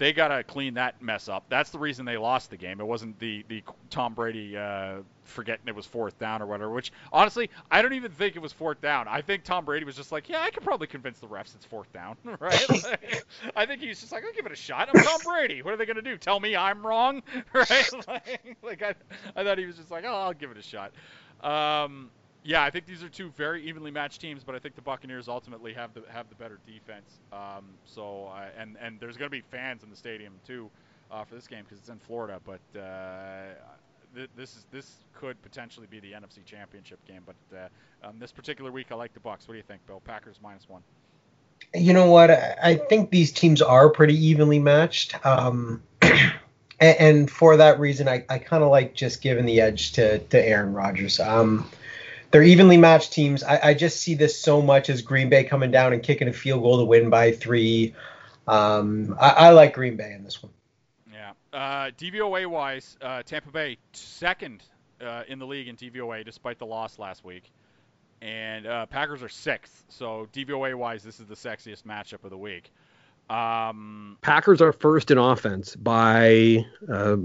Speaker 2: they got to clean that mess up. That's the reason they lost the game. It wasn't the the Tom Brady uh, forgetting it was fourth down or whatever. Which honestly, I don't even think it was fourth down. I think Tom Brady was just like, yeah, I could probably convince the refs it's fourth down, right? Like, I think he's just like, I'll give it a shot. I'm Tom Brady. What are they gonna do? Tell me I'm wrong, right? like, like I, I thought he was just like, oh, I'll give it a shot. Um, yeah, I think these are two very evenly matched teams, but I think the Buccaneers ultimately have the have the better defense. Um, so uh, and and there's going to be fans in the stadium too uh, for this game because it's in Florida. But uh, th- this is this could potentially be the NFC Championship game. But uh, um, this particular week, I like the Bucks. What do you think, Bill? Packers minus one.
Speaker 3: You know what? I think these teams are pretty evenly matched. Um, and, for that reason, I, I kind of like just giving the edge to, to Aaron Rodgers. Um, they're evenly matched teams. I, I, just see this so much as Green Bay coming down and kicking a field goal to win by three. Um, I, I, like Green Bay in this one.
Speaker 2: Yeah. Uh, DVOA wise, uh, Tampa Bay second uh, in the league in DVOA despite the loss last week, and uh, Packers are sixth. So DVOA wise, this is the sexiest matchup of the week. Um,
Speaker 4: Packers are first in offense by uh,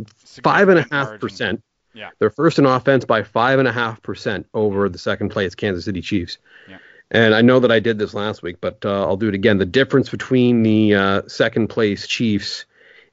Speaker 4: five and a half percent.
Speaker 2: Yeah.
Speaker 4: They're first in offense by five and a half percent over the second place Kansas City Chiefs.
Speaker 2: Yeah.
Speaker 4: And I know that I did this last week, but uh, I'll do it again. The difference between the uh, second place Chiefs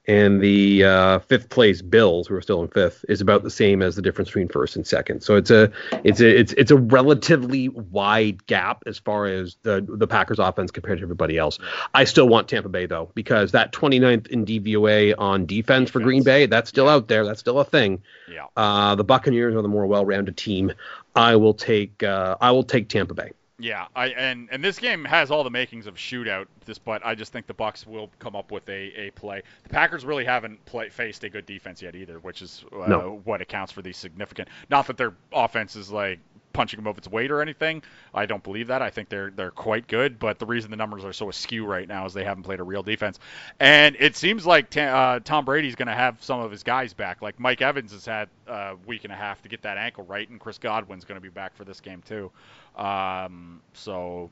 Speaker 4: and the uh, fifth place Bills, who are still in fifth, is about the same as the difference between first and second. So it's a it's a it's it's a relatively wide gap as far as the the Packers offense compared to everybody else. I still want Tampa Bay though because that 29th in DVOA on defense, for Green Bay, that's still out there. That's still a thing.
Speaker 2: Yeah.
Speaker 4: Uh, the Buccaneers are the more well-rounded team. I will take uh, I will take Tampa Bay.
Speaker 2: Yeah, I and and this game has all the makings of shootout. This, but I just think the Bucks will come up with a, a play. The Packers really haven't play, faced a good defense yet either, which is uh,
Speaker 4: no.
Speaker 2: what accounts for the significant. Not that their offense is like punching above its weight or anything. I don't believe that. I think they're they're quite good, but the reason the numbers are so askew right now is they haven't played a real defense. And it seems like uh, Tom Brady's going to have some of his guys back. Like Mike Evans has had a week and a half to get that ankle right, and Chris Godwin's going to be back for this game too. Um, so,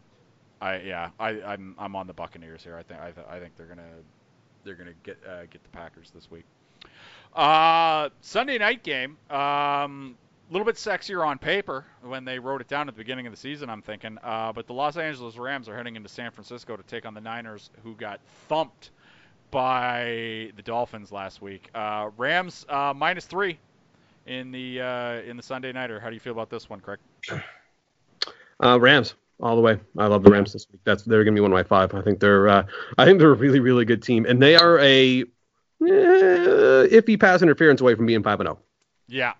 Speaker 2: I yeah, I, I'm I'm on the Buccaneers here. I think I, th- I think they're gonna they're gonna get uh, get the Packers this week. Uh, Sunday night game. Um, little bit sexier on paper when they wrote it down at the beginning of the season, I'm thinking. Uh, but the Los Angeles Rams are heading into San Francisco to take on the Niners, who got thumped by the Dolphins last week. Uh, Rams uh, minus three in the uh, in the Sunday nighter. How do you feel about this one, Craig?
Speaker 4: Uh, Rams all the way. I love the Rams this week. That's they're gonna be one of my five. I think they're uh, I think they're a really really good team, and they are a eh, iffy pass interference away from being five and zero.
Speaker 2: Oh. Yeah,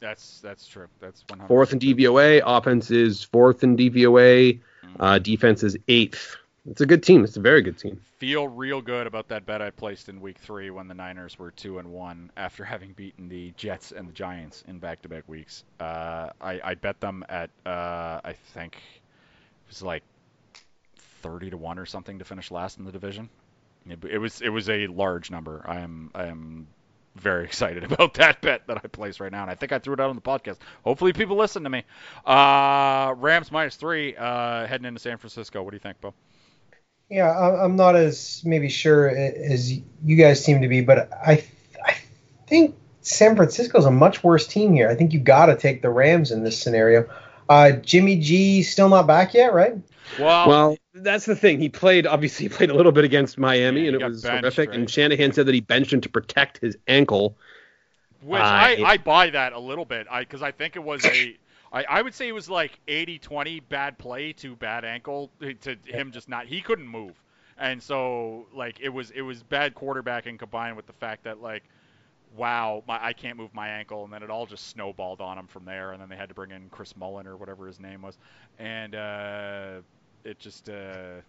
Speaker 2: that's that's true. That's 100
Speaker 4: fourth in DVOA. Offense is fourth in DVOA. Mm-hmm. Uh, defense is eighth. It's a good team. It's a very good team.
Speaker 2: Feel real good about that bet I placed in Week Three when the Niners were two and one after having beaten the Jets and the Giants in back-to-back weeks. Uh, I, I bet them at uh, I think it was like thirty to one or something to finish last in the division. It, it was it was a large number. I am I am very excited about that bet that I placed right now, and I think I threw it out on the podcast. Hopefully, people listen to me. Uh, Rams minus three uh, heading into San Francisco. What do you think, Bo?
Speaker 3: Yeah, I'm not as maybe sure as you guys seem to be, but I I think San Francisco is a much worse team here. I think you got to take the Rams in this scenario. Uh, Jimmy G still not back yet, right?
Speaker 2: Well,
Speaker 4: well, that's the thing. He played obviously he played a little bit against Miami, yeah, and it was benched, horrific. Right? And Shanahan said that he benched him to protect his ankle.
Speaker 2: Which uh, I, I buy that a little bit, I because I think it was a. I, I would say it was like 80-20 bad play to bad ankle to him just not he couldn't move And so like it was it was bad quarterbacking combined with the fact that like wow, my, I can't move my ankle, and then it all just snowballed on him from there. And then they had to bring in Chris Mullen or whatever his name was, and uh, it just uh,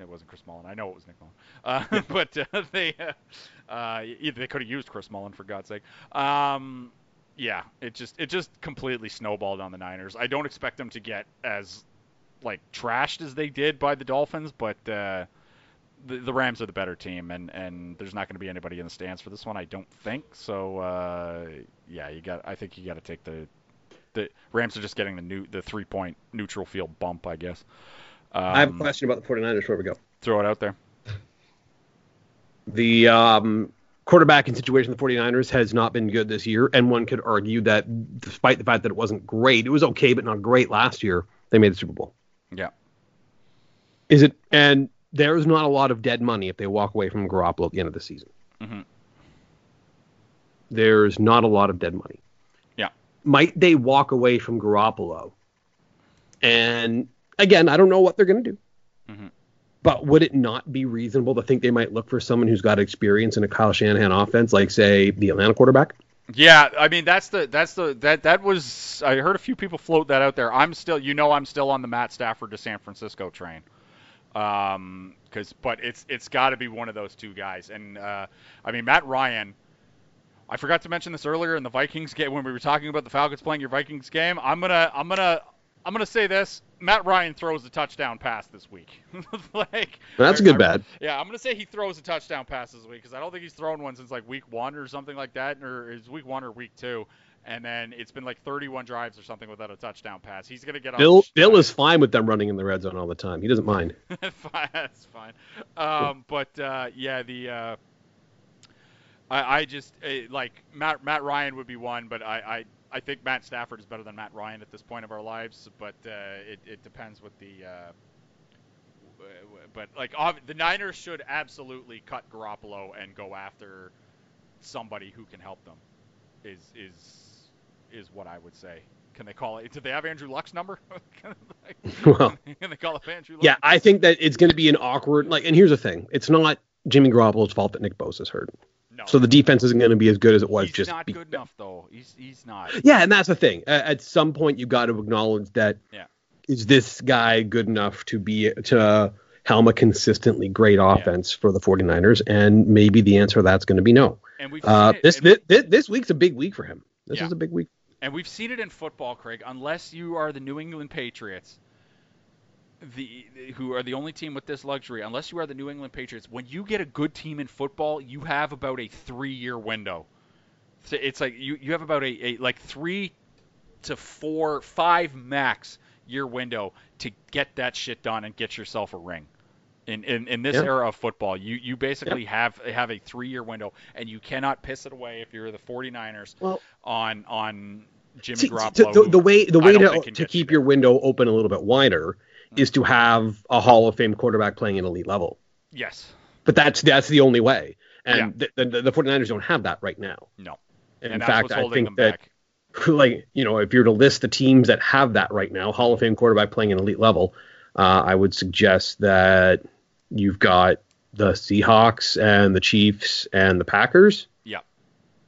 Speaker 2: it wasn't Chris Mullen. I know it was Nick Mullen, uh, but uh, they uh, uh, they could have used Chris Mullen for God's sake. Um, yeah, it just it just completely snowballed on the Niners. I don't expect them to get as like trashed as they did by the Dolphins, but uh, the, the Rams are the better team, and, and there's not going to be anybody in the stands for this one, I don't think. So uh, yeah, you got. I think you got to take the the Rams are just getting the new the three point neutral field bump, I guess. Um,
Speaker 4: I have a question about the 49ers before we go.
Speaker 2: Throw it out there.
Speaker 4: The um, quarterbacking situation of the 49ers has not been good this year, and one could argue that despite the fact that it wasn't great, it was okay but not great last year, they made the Super Bowl.
Speaker 2: Yeah.
Speaker 4: Is it and there's not a lot of dead money if they walk away from Garoppolo at the end of the season.
Speaker 2: hmm
Speaker 4: There's not a lot of dead money.
Speaker 2: Yeah.
Speaker 4: Might they walk away from Garoppolo? And again, I don't know what they're going to do.
Speaker 2: Mhm.
Speaker 4: But would it not be reasonable to think they might look for someone who's got experience in a Kyle Shanahan offense, like say the Atlanta quarterback?
Speaker 2: Yeah, I mean that's the that's the that that was I heard a few people float that out there. I'm still you know I'm still on the Matt Stafford to San Francisco train. Um cuz but it's it's got to be one of those two guys. And uh I mean Matt Ryan I forgot to mention this earlier in the Vikings game when we were talking about the Falcons playing your Vikings game. I'm going to I'm going to I'm going to say this. Matt Ryan throws a touchdown pass this week. like
Speaker 4: That's a good bad.
Speaker 2: yeah, I'm gonna say he throws a touchdown pass this week because I don't think he's thrown one since like week one or something like that, or it's week one or week two, and then it's been like 31 drives or something without a touchdown pass. He's gonna get on.
Speaker 4: Bill Bill is fine with them running in the red zone all the time. He doesn't mind.
Speaker 2: fine, that's fine. Um, but uh, yeah, the uh, I, I just uh, like Matt Matt Ryan would be one, but I, I I think Matt Stafford is better than Matt Ryan at this point of our lives. But uh, it it depends what the. Uh, but like the Niners should absolutely cut Garoppolo and go after somebody who can help them. Is is is what I would say. Can they call it? Do they have Andrew Luck's number? Can they-
Speaker 4: Well,
Speaker 2: can they call it Andrew Luck?
Speaker 4: yeah, I think that it's going to be an awkward like. And here's the thing: it's not Jimmy Garoppolo's fault that Nick Bosa's hurt.
Speaker 2: No.
Speaker 4: So the defense isn't going to be as good as it was
Speaker 2: he's
Speaker 4: just.
Speaker 2: not good enough though. He's he's not.
Speaker 4: Yeah, and that's the thing. At some point, you got to acknowledge that.
Speaker 2: Yeah.
Speaker 4: Is this guy good enough to be to helm a consistently great offense for the 49ers? And maybe the answer to that's going to be no.
Speaker 2: And we've
Speaker 4: Uh,
Speaker 2: it,
Speaker 4: this, this this week's a big week for him. This
Speaker 2: Yeah.
Speaker 4: is a big week.
Speaker 2: and we've seen it in football, Craig. Unless you are the New England Patriots, the who are the only team with this luxury. Unless you are the New England Patriots, when you get a good team in football, you have about a three-year window. So it's like you you have about a, a like three to four, five max year window to get that shit done and get yourself a ring. In, in, in this
Speaker 4: Yeah.
Speaker 2: era of football, you, you basically have have a three year window and you cannot piss it away if you're the 49ers
Speaker 4: Well,
Speaker 2: on on Jimmy Garoppolo.
Speaker 4: to- the, the way the way to, to keep
Speaker 2: you
Speaker 4: your window open a little bit wider is to have a Hall of Fame quarterback playing at elite level.
Speaker 2: Yes.
Speaker 4: But that's that's the only way. And the, the, the 49ers don't have that right now.
Speaker 2: No.
Speaker 4: And
Speaker 2: And
Speaker 4: in fact, I think that
Speaker 2: back.
Speaker 4: like you know, if you're to list the teams that have that right now, Hall of Fame quarterback playing at elite level, uh, I would suggest that you've got the Seahawks and the Chiefs and the Packers.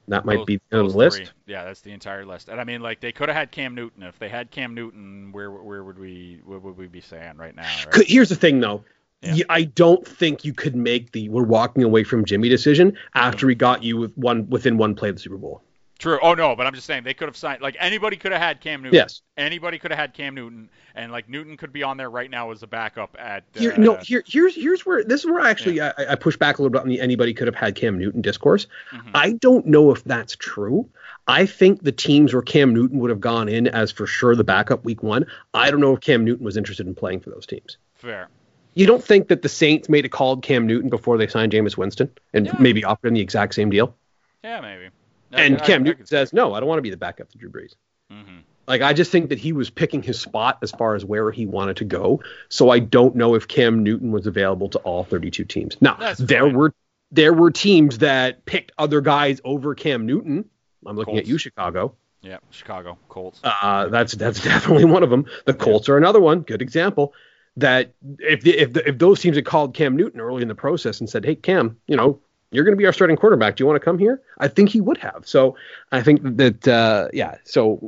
Speaker 4: That might
Speaker 2: Those-
Speaker 4: be the list.
Speaker 2: three. Yeah, that's the entire list. And I mean, like they could have had Cam Newton. If they had Cam Newton, where where would we where would we be saying right now? Right?
Speaker 4: Here's the thing, though.
Speaker 2: Yeah.
Speaker 4: I don't think you could make the we're walking away from Jimmy decision
Speaker 2: Mm-hmm.
Speaker 4: after he got you with one within one play of the Super Bowl.
Speaker 2: True. Oh no, but I'm just saying they could have signed. Like anybody could have had Cam Newton.
Speaker 4: Yes.
Speaker 2: Anybody could have had Cam Newton, and like Newton could be on there right now as a backup at. Uh,
Speaker 4: Here, no, here, here's here's where this is where I actually I, I push back a little bit on the anybody could have had Cam Newton discourse.
Speaker 2: Mhm.
Speaker 4: I don't know if that's true. I think the teams where Cam Newton would have gone in as for sure the backup week one. I don't know if Cam Newton was interested in playing for those teams.
Speaker 2: Fair.
Speaker 4: You don't think that the Saints made a call to Cam Newton before they signed Jameis Winston and
Speaker 2: Yeah.
Speaker 4: maybe offered him the exact same deal?
Speaker 2: Yeah, maybe.
Speaker 4: And Cam Newton says, "No, I don't want to be the backup to Drew Brees."
Speaker 2: Mhm.
Speaker 4: Like I just think that he was picking his spot as far as where he wanted to go. So I don't know if Cam Newton was available to all 32 teams. Now
Speaker 2: That's
Speaker 4: there
Speaker 2: fine.
Speaker 4: were there were teams that picked other guys over Cam Newton. I'm looking at you, Chicago.
Speaker 2: Yeah, Chicago Colts.
Speaker 4: Uh, that's that's definitely one of them. The Colts are another one. Good example. that if the, if the, if those teams had called Cam Newton early in the process and said, "Hey Cam, you know, you're going to be our starting quarterback. Do you want to come here?" I think he would have. So I think that uh, yeah. So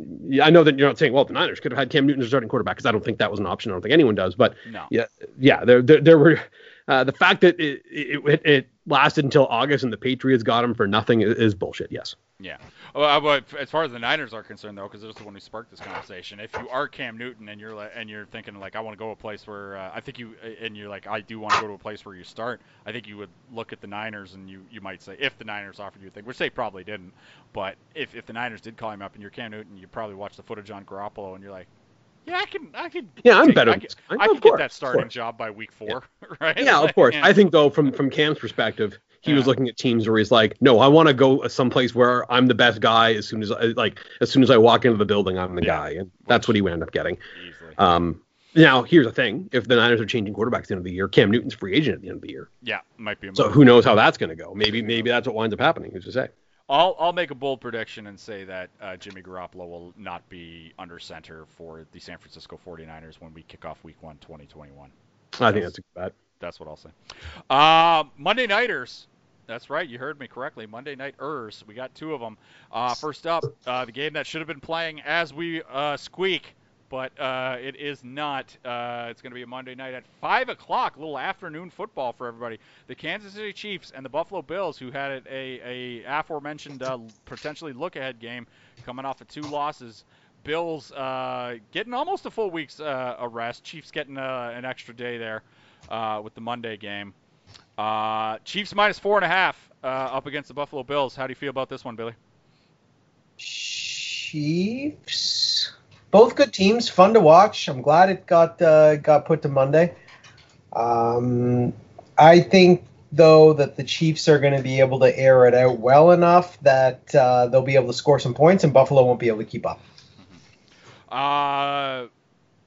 Speaker 4: I know that you're not saying, well, the Niners could have had Cam Newton as starting quarterback because I don't think that was an option. I don't think anyone does. But
Speaker 2: No.
Speaker 4: yeah, yeah, there there, there were uh, the fact that it, it it lasted until August and the Patriots got him for nothing is, is bullshit. Yes.
Speaker 2: Yeah. Well, but as far as the Niners are concerned, though, because they're the one who sparked this conversation. If you are Cam Newton and you're like, and you're thinking like, I want to go a place where uh, I think you, and you're like, I do want to go to a place where you start. I think you would look at the Niners and you, you might say, if the Niners offered you a thing, which they probably didn't, but if, if the Niners did call him up and you're Cam Newton, you probably watch the footage on Garoppolo and you're like, yeah, I can, I can.
Speaker 4: Yeah, I'm
Speaker 2: take-
Speaker 4: better
Speaker 2: I can. I can
Speaker 4: course,
Speaker 2: get that starting job by week four, right?
Speaker 4: Yeah, of course. I think though, from from Cam's perspective, he was looking at teams where he's like, no, I want to go someplace where I'm the best guy as soon as I, like as soon as I walk into the building, I'm the
Speaker 2: Yeah.
Speaker 4: guy, and that's what he wound up getting.
Speaker 2: easily.
Speaker 4: Um, now here's the thing: if the Niners are changing quarterbacks at the end of the year, Cam Newton's free agent at the end of the year.
Speaker 2: yeah, might be a
Speaker 4: So who knows how that's going to go? Maybe maybe that's what winds up happening. Who's to say?
Speaker 2: I'll I'll make a bold prediction and say that uh, Jimmy Garoppolo will not be under center for the San Francisco 49ers when we kick off Week One, 2021.
Speaker 4: I think that's a good bet.
Speaker 2: That's what I'll say. Uh, Monday nighters. That's right. You heard me correctly. Monday night ers. We got two of them. Uh, first up, uh, the game that should have been playing as we uh, squeak, but uh, it is not. Uh, it's going to be a Monday night at five o'clock. A little afternoon football for everybody. The Kansas City Chiefs and the Buffalo Bills, who had a a aforementioned potentially look ahead game, coming off of two losses. Bills getting almost a full week's uh, a rest. Chiefs getting an extra day there uh, with the Monday game. Uh, Chiefs minus four and a half uh, up against the Buffalo Bills. How do you feel about this one, Billy?
Speaker 3: Chiefs. Both good teams, fun to watch. I'm glad it got uh, got put to Monday. Um, I think though that the Chiefs are going to be able to air it out well enough that uh, they'll be able to score some points, and Buffalo won't be able to keep up.
Speaker 2: Uh,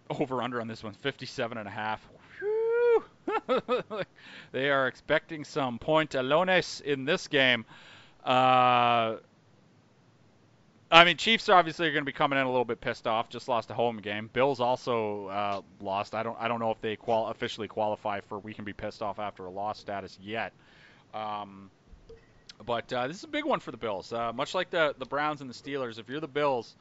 Speaker 2: over under on this one, 57 and a half. They are expecting some pointalones in this game. Uh, I mean, Chiefs obviously are going to be coming in a little bit pissed off. Just lost a home game. Bills also uh, lost. I don't. I don't know if they qual- officially qualify for we can be pissed off after a loss status yet. Um, but uh, this is a big one for the Bills. Uh, much like the the Browns and the Steelers, if you're the Bills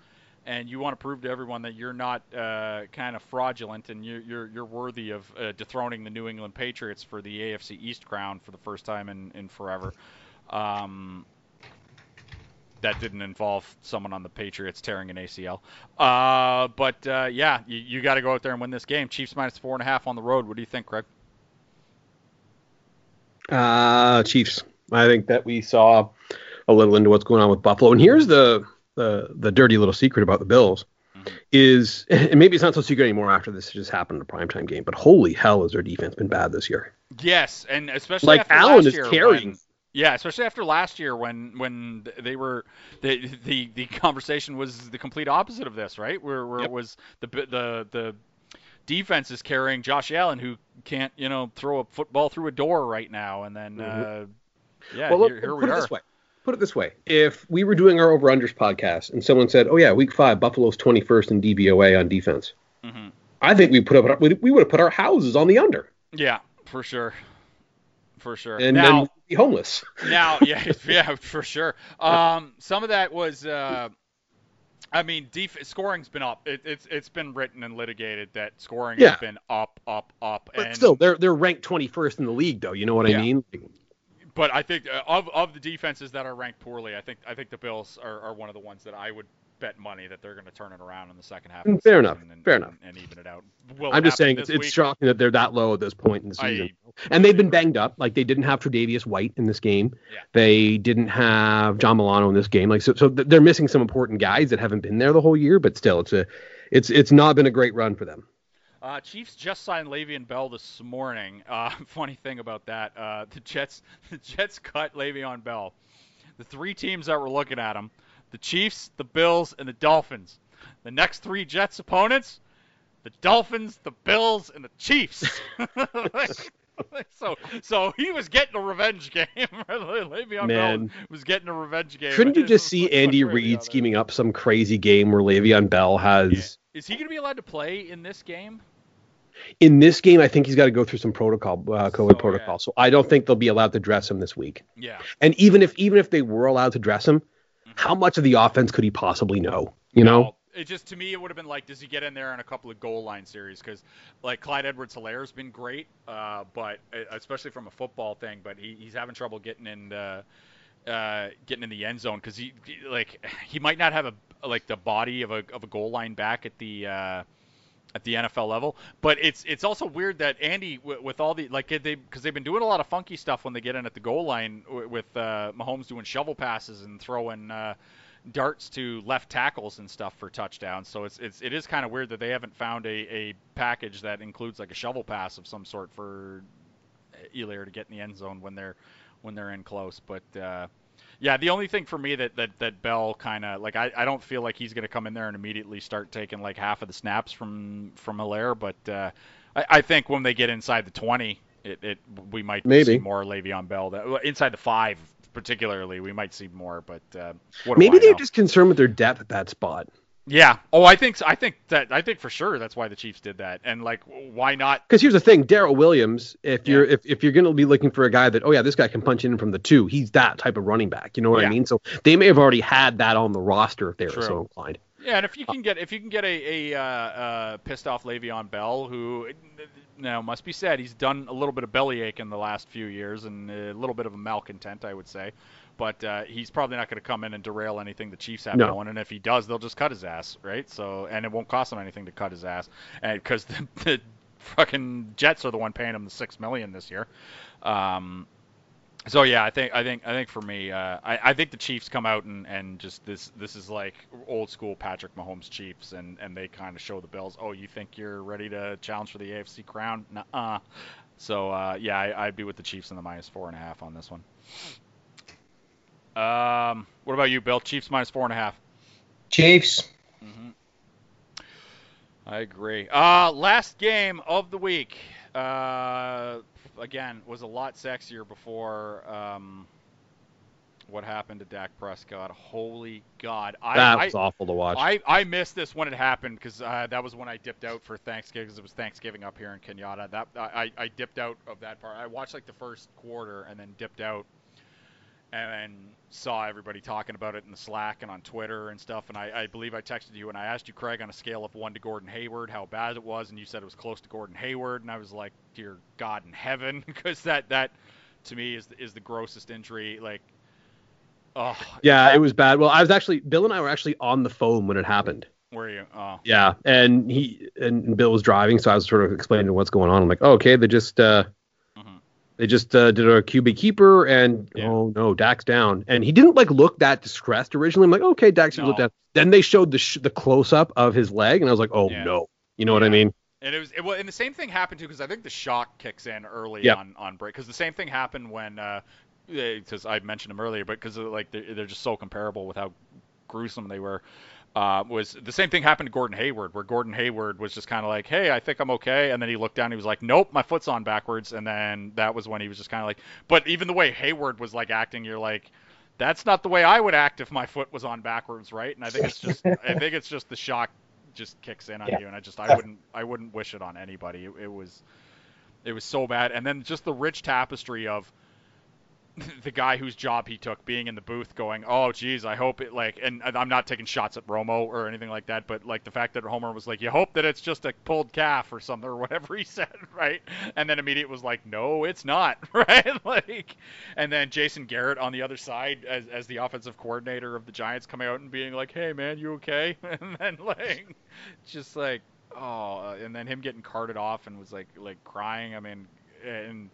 Speaker 2: and you want to prove to everyone that you're not uh, kind of fraudulent and you're you're, you're worthy of uh, dethroning the New England Patriots for the AFC East crown for the first time in in forever. Um, that didn't involve someone on the Patriots tearing an ACL. Uh, but uh, yeah, you, you got to go out there and win this game. Chiefs minus four and a half on the road. What do you think, Craig?
Speaker 4: Uh, Chiefs. I think that we saw a little into what's going on with Buffalo. And here's the the, the dirty little secret about the Bills is, and maybe it's not so secret anymore after this just happened in a primetime game, but holy hell has their defense been bad this year.
Speaker 2: Yes, and especially
Speaker 4: Like
Speaker 2: after
Speaker 4: Allen
Speaker 2: last
Speaker 4: is
Speaker 2: year
Speaker 4: carrying.
Speaker 2: when- yeah, especially after last year when when they were the the the conversation was the complete opposite of this, right? Where where
Speaker 4: Yep.
Speaker 2: it was the the the defense is carrying Josh Allen who can't you know throw a football through a door right now, and then uh, yeah,
Speaker 4: well,
Speaker 2: here, here we are.
Speaker 4: this way. Put it this way. If we were doing our over unders podcast and someone said, "Oh yeah, week five, Buffalo's 21st in DVOA on defense,"
Speaker 2: hmm
Speaker 4: I think we put up we we would have put our houses on the under,
Speaker 2: Yeah, for sure, for sure.
Speaker 4: and
Speaker 2: now,
Speaker 4: then we'd be homeless.
Speaker 2: Now, yeah, yeah, for sure. Um, some of that was, uh, I mean, def- scoring's been up. It, it's it's been written and litigated that scoring
Speaker 4: Yeah.
Speaker 2: has been up, up, up.
Speaker 4: But
Speaker 2: and,
Speaker 4: still, they're they're ranked 21st in the league, though. You know what
Speaker 2: Yeah.
Speaker 4: I mean?
Speaker 2: But I think uh, of of the defenses that are ranked poorly, I think I think the Bills are, are one of the ones that I would bet money that they're going to turn it around in the second half. Of the
Speaker 4: Mm, Fair enough,
Speaker 2: And,
Speaker 4: fair
Speaker 2: and,
Speaker 4: enough.
Speaker 2: And even it out. Will
Speaker 4: I'm
Speaker 2: it
Speaker 4: just saying it's,
Speaker 2: week?
Speaker 4: shocking that they're that low at this point in the
Speaker 2: I-
Speaker 4: season. and they've been banged up. Like they didn't have Tre'Davious White in this game.
Speaker 2: Yeah.
Speaker 4: They didn't have John Milano in this game. Like so, so they're missing some important guys that haven't been there the whole year. But still, it's a, it's it's not been a great run for them.
Speaker 2: Uh, Chiefs just signed Le'Veon Bell this morning. Uh, funny thing about that, uh, the Jets the Jets cut Le'Veon Bell. The three teams that were looking at him, the Chiefs, the Bills, and the Dolphins. The next three Jets opponents, the Dolphins, the Bills, and the Chiefs. so so he was getting a revenge game. Le'Veon
Speaker 4: Man.
Speaker 2: Bell was getting a revenge game.
Speaker 4: Couldn't you just see Andy Reid scheming up some crazy game where Le'Veon Bell has?
Speaker 2: Is he going to be allowed to play in this game?
Speaker 4: In this game, I think he's got to go through some protocol, uh, COVID
Speaker 2: Oh,
Speaker 4: protocol.
Speaker 2: yeah.
Speaker 4: So I don't think they'll be allowed to dress him this week.
Speaker 2: Yeah.
Speaker 4: And even if even if they were allowed to dress him, how much of the offense could he possibly know? You know?
Speaker 2: It just to me it would have been like, does he get in there in a couple of goal line series? Because like Clyde Edwards-Hilaire has been great, uh, but uh, especially from a football thing, but he, he's having trouble getting in. the uh, getting in the end zone because he he- like he might not have a like the body of a of a goal line back at the uh, at the NFL level. But it's it's also weird that Andy w- with all the like they because they've been doing a lot of funky stuff when they get in at the goal line with uh, Mahomes doing shovel passes and throwing uh, darts to left tackles and stuff for touchdowns. So it's it's it is kind of weird that they haven't found a, a package that includes like a shovel pass of some sort for Hilaire to get in the end zone when they're when they're in close. But uh, yeah, the only thing for me that that, that Bell kind of like I, I don't feel like he's going to come in there and immediately start taking like half of the snaps from from Hilaire, but uh, I, I think when they get inside the 20, it, it we might
Speaker 4: Maybe.
Speaker 2: see more Le'Veon Bell. That, inside the five particularly, we might see more. But uh,
Speaker 4: Maybe they're
Speaker 2: know?
Speaker 4: just concerned with their depth at that spot.
Speaker 2: Yeah. Oh, I think. I think that I think for sure that's why the Chiefs did that. And like, why not?
Speaker 4: Because here's the thing, Darrel Williams, if
Speaker 2: Yeah.
Speaker 4: you're if, if you're gonna be looking for a guy that, oh yeah, this guy can punch in from the two, he's that type of running back. You know what
Speaker 2: Yeah.
Speaker 4: I mean? So they may have already had that on the roster if they were
Speaker 2: True.
Speaker 4: so inclined.
Speaker 2: Yeah, and if you can get if you can get a, a uh, uh, pissed off Le'Veon Bell, who now must be said he's done a little bit of bellyache in the last few years and a little bit of a malcontent, I would say. But uh, he's probably not going to come in and derail anything the Chiefs have
Speaker 4: No.
Speaker 2: going. And if he does, they'll just cut his ass, right? So and it won't cost them anything to cut his ass, and because the, the fucking Jets are the one paying him the six million this year. Um, so yeah, I think I think I think for me, uh, I, I think the Chiefs come out and, and just this this is like old school Patrick Mahomes Chiefs, and, and they kind of show the Bills. Oh, you think you're ready to challenge for the AFC crown? Nuh-uh. So uh, yeah, I, I'd be with the Chiefs in the minus four and a half on this one. Um, what about you, Bill? Chiefs minus four and a half.
Speaker 3: Chiefs.
Speaker 2: I agree. Uh, last game of the week. Uh, again, was a lot sexier before um, what happened to Dak Prescott. Holy God! I,
Speaker 4: that
Speaker 2: I,
Speaker 4: was awful to watch.
Speaker 2: I, I missed this when it happened because uh, that was when I dipped out for Thanksgiving because it was Thanksgiving up here in Canada. That I, I dipped out of that part. I watched like the first quarter and then dipped out and saw everybody talking about it in the Slack and on Twitter and stuff. And I, I believe I texted you and I asked you, Craig, on a scale of one to Gordon Hayward, how bad it was, and you said it was close to Gordon Hayward, and I was like, dear God in heaven, because that that to me is the, is the grossest injury. Like, oh,
Speaker 4: yeah, it was bad. Well, I was actually Bill and I were actually on the phone when it happened.
Speaker 2: Were you? Oh,
Speaker 4: Yeah, and he and Bill was driving, so I was sort of explaining what's going on. I'm like, oh, okay, they just uh. They just uh, did a QB keeper, and
Speaker 2: Yeah.
Speaker 4: oh no, Dak's down, and he didn't like look that distressed originally. I'm like, okay, Dak's
Speaker 2: No.
Speaker 4: looked down. Then they showed the sh- the close up of his leg, and I was like, oh
Speaker 2: Yeah.
Speaker 4: no, you know what I mean?
Speaker 2: And it was, it, well, and the same thing happened too, because I think the shock kicks in early
Speaker 4: Yep.
Speaker 2: on on break. Because the same thing happened when, because I mentioned them earlier, but because like they're, they're just so comparable with how gruesome they were. Uh, was the same thing happened to Gordon Hayward, where Gordon Hayward was just kind of like, "Hey, I think I'm okay," and then he looked down, and he was like, "Nope, my foot's on backwards," and then that was when he was just kind of like, but even the way Hayward was like acting, you're like, that's not the way I would act if my foot was on backwards, right? And I think it's just, I think it's just the shock just kicks in on
Speaker 3: Yeah.
Speaker 2: you, and I just, I wouldn't, I wouldn't wish it on anybody. It, it was, it was so bad, and then just the rich tapestry of the guy whose job he took being in the booth going, oh geez, I hope it like, and, I'm not taking shots at Romo or anything like that, but like the fact that Romo was like, you hope that it's just a pulled calf or something or whatever he said, right? And then immediate was like, no, it's not, right? like, and then Jason Garrett on the other side as, as the offensive coordinator of the Giants coming out and being like, hey man, you okay? And then like, just like, oh, and then him getting carted off and was like like crying. I mean, and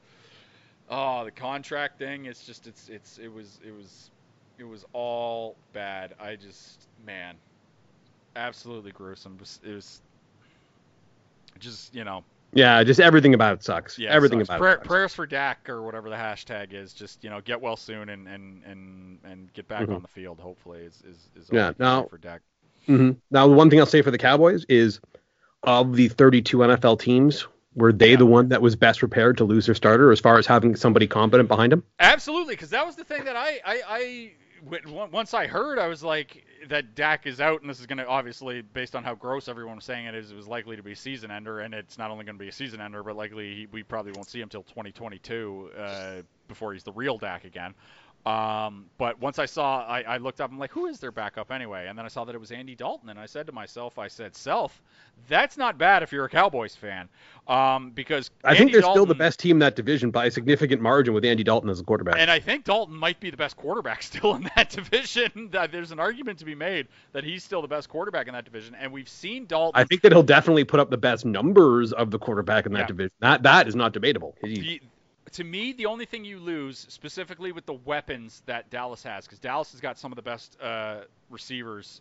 Speaker 2: oh, the contract thing. It's just it's it's it was it was it was all bad. I just man, absolutely gruesome. It was, just you know
Speaker 4: Yeah, just everything about it sucks.
Speaker 2: yeah
Speaker 4: everything
Speaker 2: sucks.
Speaker 4: about
Speaker 2: Prayer,
Speaker 4: it. Sucks.
Speaker 2: prayers for Dak or whatever the hashtag is. Just you know get well soon and and and and get back
Speaker 4: Mhm.
Speaker 2: on the field. Hopefully is is is
Speaker 4: Yeah, now-
Speaker 2: for Dak.
Speaker 4: hmm Now, the one thing I'll say for the Cowboys is, of the 32 NFL teams, were they
Speaker 2: Yeah.
Speaker 4: the one that was best prepared to lose their starter as far as having somebody competent behind him?
Speaker 2: Absolutely, because that was the thing that I, I, I once I heard, I was like, that Dak is out, and this is going to obviously, based on how gross everyone was saying it is, it was likely to be a season ender, and it's not only going to be a season ender, but likely he, we probably won't see him till 2022 uh, before he's the real Dak again. Um, but once I saw, I, I looked up, I'm like, who is their backup anyway? And then I saw that it was Andy Dalton, and I said to myself, I said, self, that's not bad if you're a Cowboys fan, um, because
Speaker 4: I think they're still the best team in that division by a significant margin with Andy Dalton as a quarterback.
Speaker 2: And I think Dalton might be the best quarterback still in that division. That There's an argument to be made that he's still the best quarterback in that division, and we've seen Dalton.
Speaker 4: I think that he'll definitely put up the best numbers of the quarterback in that
Speaker 2: Yeah.
Speaker 4: division. That that is not debatable. He-
Speaker 2: the, to me, the only thing you lose, specifically with the weapons that Dallas has, because Dallas has got some of the best uh, receivers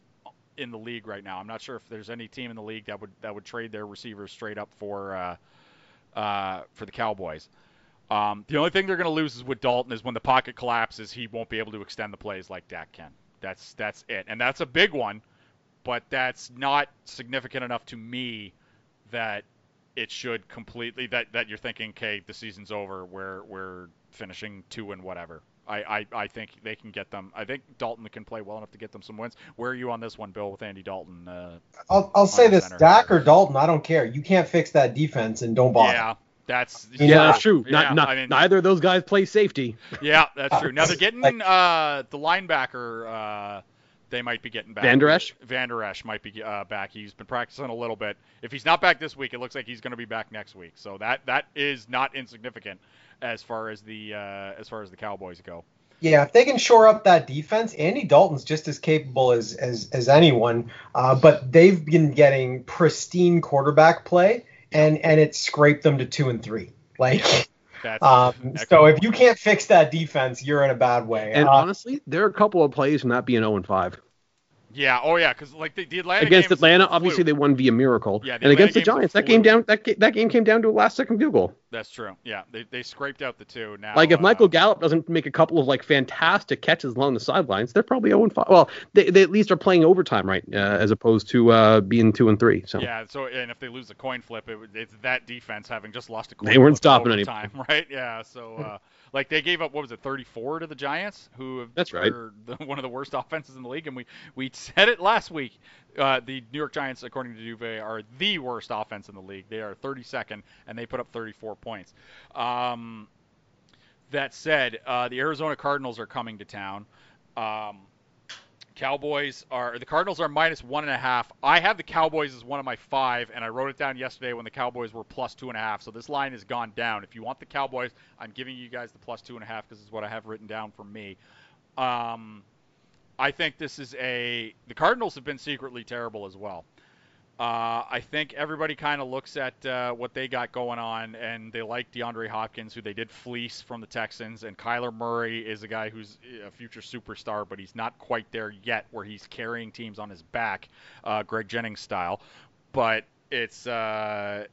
Speaker 2: in the league right now. I'm not sure if there's any team in the league that would that would trade their receivers straight up for uh, uh, for the Cowboys. Um, the only thing they're going to lose is with Dalton is when the pocket collapses, he won't be able to extend the plays like Dak can. That's that's it, and that's a big one, but that's not significant enough to me that it should completely that that you're thinking, okay, the season's over. We're we're finishing two and whatever. I, I, I think they can get them. I think Dalton can play well enough to get them some wins. Where are you on this one, Bill, with Andy Dalton? Uh,
Speaker 3: I'll, I'll say this:
Speaker 2: center.
Speaker 3: Dak or Dalton, I don't care. You can't fix that defense, and don't bother.
Speaker 2: yeah, that's
Speaker 3: Yeah,
Speaker 4: yeah, that's true.
Speaker 2: Yeah,
Speaker 4: not, not,
Speaker 2: I mean,
Speaker 4: neither of those guys play safety.
Speaker 2: yeah, that's true. Now they're getting
Speaker 3: Like-
Speaker 2: uh, the linebacker. Uh, they might be getting back.
Speaker 4: Vander Esch?
Speaker 2: Vander Esch might be uh, back. He's been practicing a little bit. If he's not back this week, it looks like he's going to be back next week. So that that is not insignificant as far as the uh, as far as the Cowboys go.
Speaker 3: Yeah, if they can shore up that defense, Andy Dalton's just as capable as as, as anyone. Uh, but they've been getting pristine quarterback play, and and it scraped them to two and three. Like,
Speaker 2: That's
Speaker 3: um, so if you can't fix that defense, you're in a bad way.
Speaker 4: And
Speaker 3: Uh,
Speaker 4: honestly, there are a couple of plays from that being 0 and 5.
Speaker 2: Yeah, oh yeah, because like the, the Atlanta
Speaker 4: Against Atlanta, obviously they won via miracle.
Speaker 2: Yeah,
Speaker 4: and against the Giants, that game down that, that game came down to a last second field goal.
Speaker 2: That's true. Yeah, they, they scraped out the two. Now,
Speaker 4: Like if
Speaker 2: uh,
Speaker 4: Michael Gallup doesn't make a couple of like fantastic catches along the sidelines, they're probably 0 and 5. Well, they, they at least are playing overtime right uh, as opposed to uh, being 2 and 3. So
Speaker 2: Yeah, so and if they lose the coin flip, it, it's that defense having just lost a coin
Speaker 4: They weren't
Speaker 2: flip
Speaker 4: stopping
Speaker 2: overtime, right? Yeah, so uh, like they gave up what was it, 34 to the Giants, who have,
Speaker 4: That's right.
Speaker 2: the, one of the worst offenses in the league, and we we said it last week. Uh, the New York Giants, according to DVOA, are the worst offense in the league. They are 32nd, and they put up 34 points. Um, that said, uh, the Arizona Cardinals are coming to town. Um, Cowboys are the Cardinals are minus one and a half. I have the Cowboys as one of my five, and I wrote it down yesterday when the Cowboys were plus two and a half. So this line has gone down. If you want the Cowboys, I'm giving you guys the plus two and a half because it's what I have written down for me. Um, I think this is a. The Cardinals have been secretly terrible as well. Uh, I think everybody kind of looks at uh, what they got going on, and they like DeAndre Hopkins, who they did fleece from the Texans, and Kyler Murray is a guy who's a future superstar, but he's not quite there yet, where he's carrying teams on his back, uh, Greg Jennings style. But it's uh,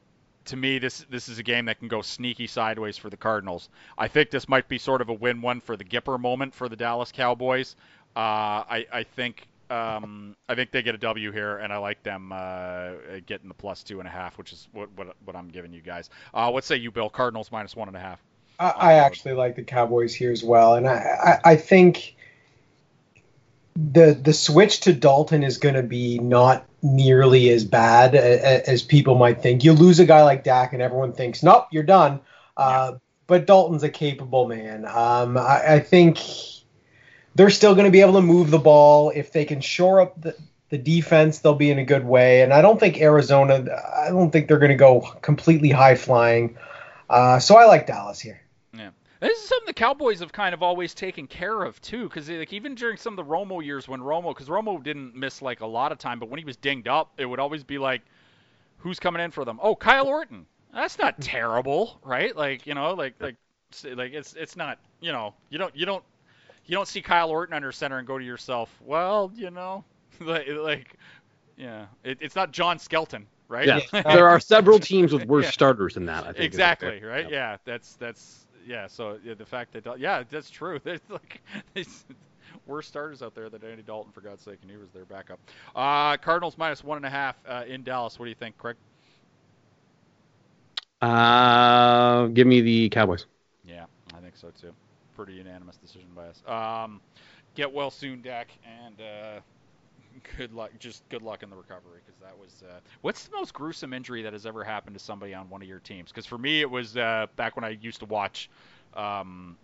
Speaker 2: to me this this is a game that can go sneaky sideways for the Cardinals. I think this might be sort of a win-one for the Gipper moment for the Dallas Cowboys. Uh, I, I think um, I think they get a W here, and I like them uh, getting the plus two and a half, which is what what, what I'm giving you guys. Uh, what say you, Bill? Cardinals minus one and a half.
Speaker 3: I, I actually like the Cowboys here as well, and I, I, I think the the switch to Dalton is going to be not nearly as bad as, as people might think. You lose a guy like Dak, and everyone thinks, "Nope, you're done." Uh, but Dalton's a capable man. Um, I, I think they're still going to be able to move the ball if they can shore up the. The defense, they'll be in a good way, and I don't think Arizona. I don't think they're going to go completely high flying. Uh, so I like Dallas here.
Speaker 2: Yeah. This is something the Cowboys have kind of always taken care of too, because like even during some of the Romo years when Romo, because Romo didn't miss like a lot of time, but when he was dinged up, it would always be like, who's coming in for them? Oh, Kyle Orton. That's not terrible, right? Like you know, like like like it's it's not you know you don't you don't you don't see Kyle Orton under center and go to yourself, well, you know, like, like yeah, it, it's not John Skelton, right?
Speaker 4: yeah,
Speaker 3: Yeah.
Speaker 4: there are several teams with worse
Speaker 2: Yeah.
Speaker 4: starters than that. I think
Speaker 2: exactly right
Speaker 4: Yep.
Speaker 2: yeah that's that's yeah so yeah, the fact that yeah that's true there's like there's worse starters out there than Andy Dalton for God's sake and he was their backup uh Cardinals minus one and a half uh, in Dallas what do you think Craig
Speaker 4: Uh, give me the Cowboys.
Speaker 2: yeah I think so too pretty unanimous decision by us um get well soon Dak and uh good luck. Just good luck in the recovery because that was. Uh, what's the most gruesome injury that has ever happened to somebody on one of your teams? Because for me, it was uh, back when I used to watch um,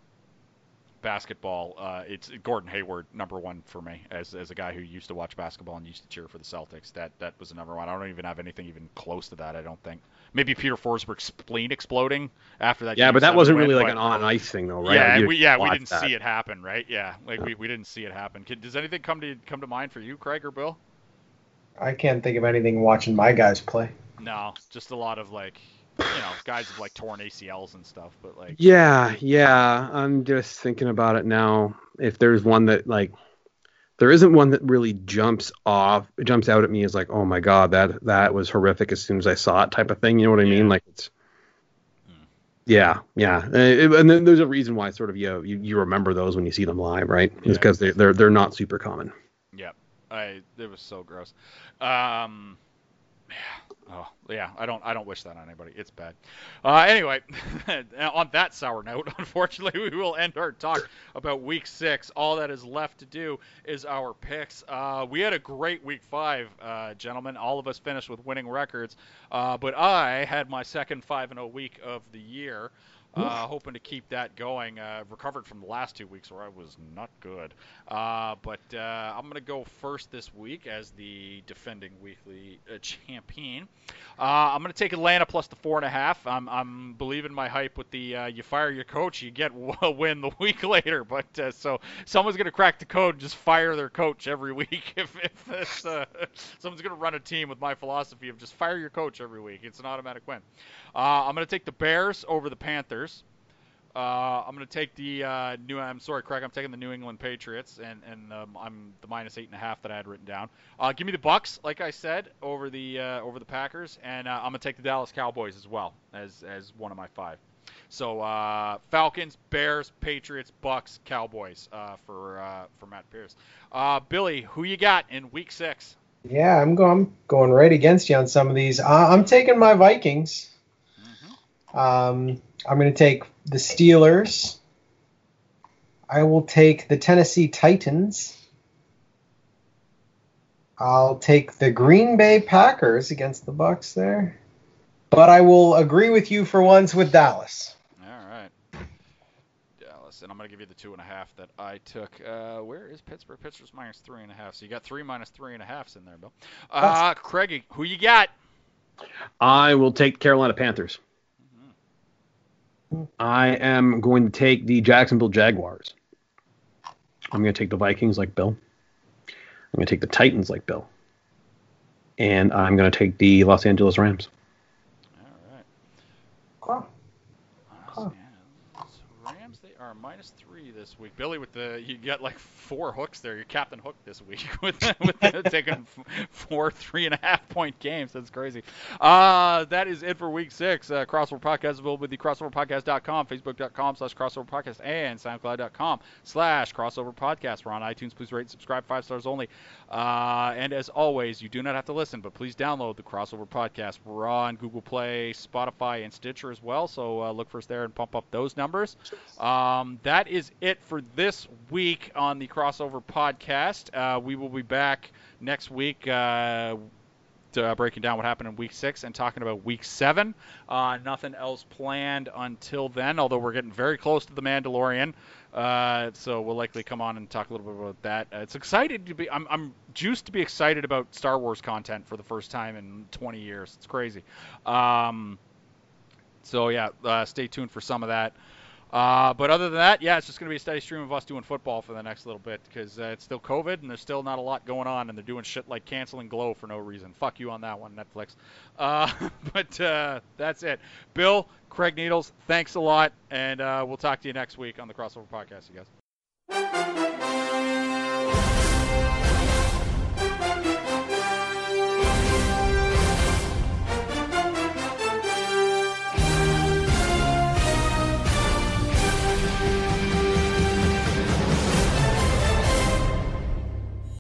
Speaker 2: basketball. Uh, it's Gordon Hayward, number one for me, as, as a guy who used to watch basketball and used to cheer for the Celtics. That that was the number one. I don't even have anything even close to that. I don't think. Maybe Peter Forsberg's spleen exploding after that.
Speaker 4: Yeah,
Speaker 2: game
Speaker 4: but that wasn't
Speaker 2: win,
Speaker 4: really like
Speaker 2: but-
Speaker 4: an on ice thing, though, right?
Speaker 2: Yeah,
Speaker 4: Like,
Speaker 2: we, yeah, we didn't
Speaker 4: that.
Speaker 2: see it happen, right? Yeah, like we, we didn't see it happen. Kid, Does anything come to come to mind for you, Craig or Bill?
Speaker 3: I can't think of anything watching my guys play.
Speaker 2: No, just a lot of like, you know, guys with like torn ACLs and stuff. But like,
Speaker 4: Yeah, yeah. I'm just thinking about it now. If there's one that like, there isn't one that really jumps off, jumps out at me as like, oh my god, that that was horrific as soon as I saw it, type of thing. You know what I
Speaker 2: Yeah.
Speaker 4: mean? Like it's.
Speaker 2: Hmm.
Speaker 4: Yeah, yeah, and then there's a reason why sort of you you, you remember those when you see them live, right?
Speaker 2: Yeah.
Speaker 4: It's because they're, they're they're not super common.
Speaker 2: Yep. I it was so gross. Um yeah. Oh, yeah, I don't I don't wish that on anybody. It's bad. Uh anyway, on that sour note, unfortunately, we will end our talk about week 6. All that is left to do is our picks. Uh we had a great week 5, uh gentlemen. All of us finished with winning records. Uh but I had my second 5 and a week of the year. Uh, hoping to keep that going. Uh, recovered from the last two weeks where I was not good. Uh, but uh, I'm going to go first this week as the defending weekly uh, champion. Uh, I'm going to take Atlanta plus the four and a half. I'm, I'm believing my hype with the uh, you fire your coach, you get a win the week later. But uh, so someone's going to crack the code and just fire their coach every week. If, if this, uh, someone's going to run a team with my philosophy of just fire your coach every week, it's an automatic win. Uh, I'm going to take the Bears over the Panthers. Uh, I'm going to take the uh, new. I'm sorry, Craig. I'm taking the New England Patriots, and and um, I'm the minus eight and a half that I had written down. Uh, give me the Bucks, like I said, over the uh, over the Packers, and uh, I'm going to take the Dallas Cowboys as well as as one of my five. So uh, Falcons, Bears, Patriots, Bucks, Cowboys for for Matt Pierce. Billy, who you got in Week Six?
Speaker 3: Yeah, I'm going. I'm going right against you on some of these. I'm taking my Vikings. Um, I'm going to take the Steelers. I will take the Tennessee Titans. I'll take the Green Bay Packers against the Bucks there. But I will agree with you for once with Dallas.
Speaker 2: All right. Dallas, and I'm going to give you the two and a half that I took. Uh, where is Pittsburgh? Pittsburgh's minus three and a half. So you got three minus three and a halfs in there, Bill. Uh, Craigie, who you got?
Speaker 4: I will take Carolina Panthers. I am going to take the Jacksonville Jaguars. I'm going to take the Vikings like Bill. I'm going to take the Titans like Bill. And I'm going to take the Los Angeles Rams.
Speaker 2: All right.
Speaker 3: Huh.
Speaker 2: Los Angeles Rams, they are minus three this week. Billy, with the you got like four hooks there. You're Captain Hook this week with with taking four three and a half point games. That's crazy. Uh, that is it for week six. Uh, Crossover Podcast available with the crossoverpodcast.com, facebook.com slash crossover podcast, and soundcloud.com slash crossover podcast. We're on iTunes. Please rate and subscribe. Five stars only. Uh, and as always, you do not have to listen, but please download the Crossover Podcast. We're on Google Play, Spotify, and Stitcher as well. So uh, look for us there and pump up those numbers. Um, that is it for this week on the Crossover Podcast. Uh, we will be back next week. Uh, to, uh, breaking down what happened in week six and talking about week seven. Uh, nothing else planned until then, although we're getting very close to the Mandalorian. Uh, so we'll likely come on and talk a little bit about that. Uh, it's excited to be. I'm, I'm juiced to be excited about Star Wars content for the first time in 20 years. It's crazy. Um, so yeah, uh, stay tuned for some of that. Uh, but other than that, yeah, it's just going to be a steady stream of us doing football for the next little bit because uh, it's still COVID and there's still not a lot going on, and they're doing shit like canceling Glow for no reason. Fuck you on that one, Netflix. Uh, but uh, that's it. Bill, Craig Needles, thanks a lot, and uh, we'll talk to you next week on the Crossover Podcast, you guys.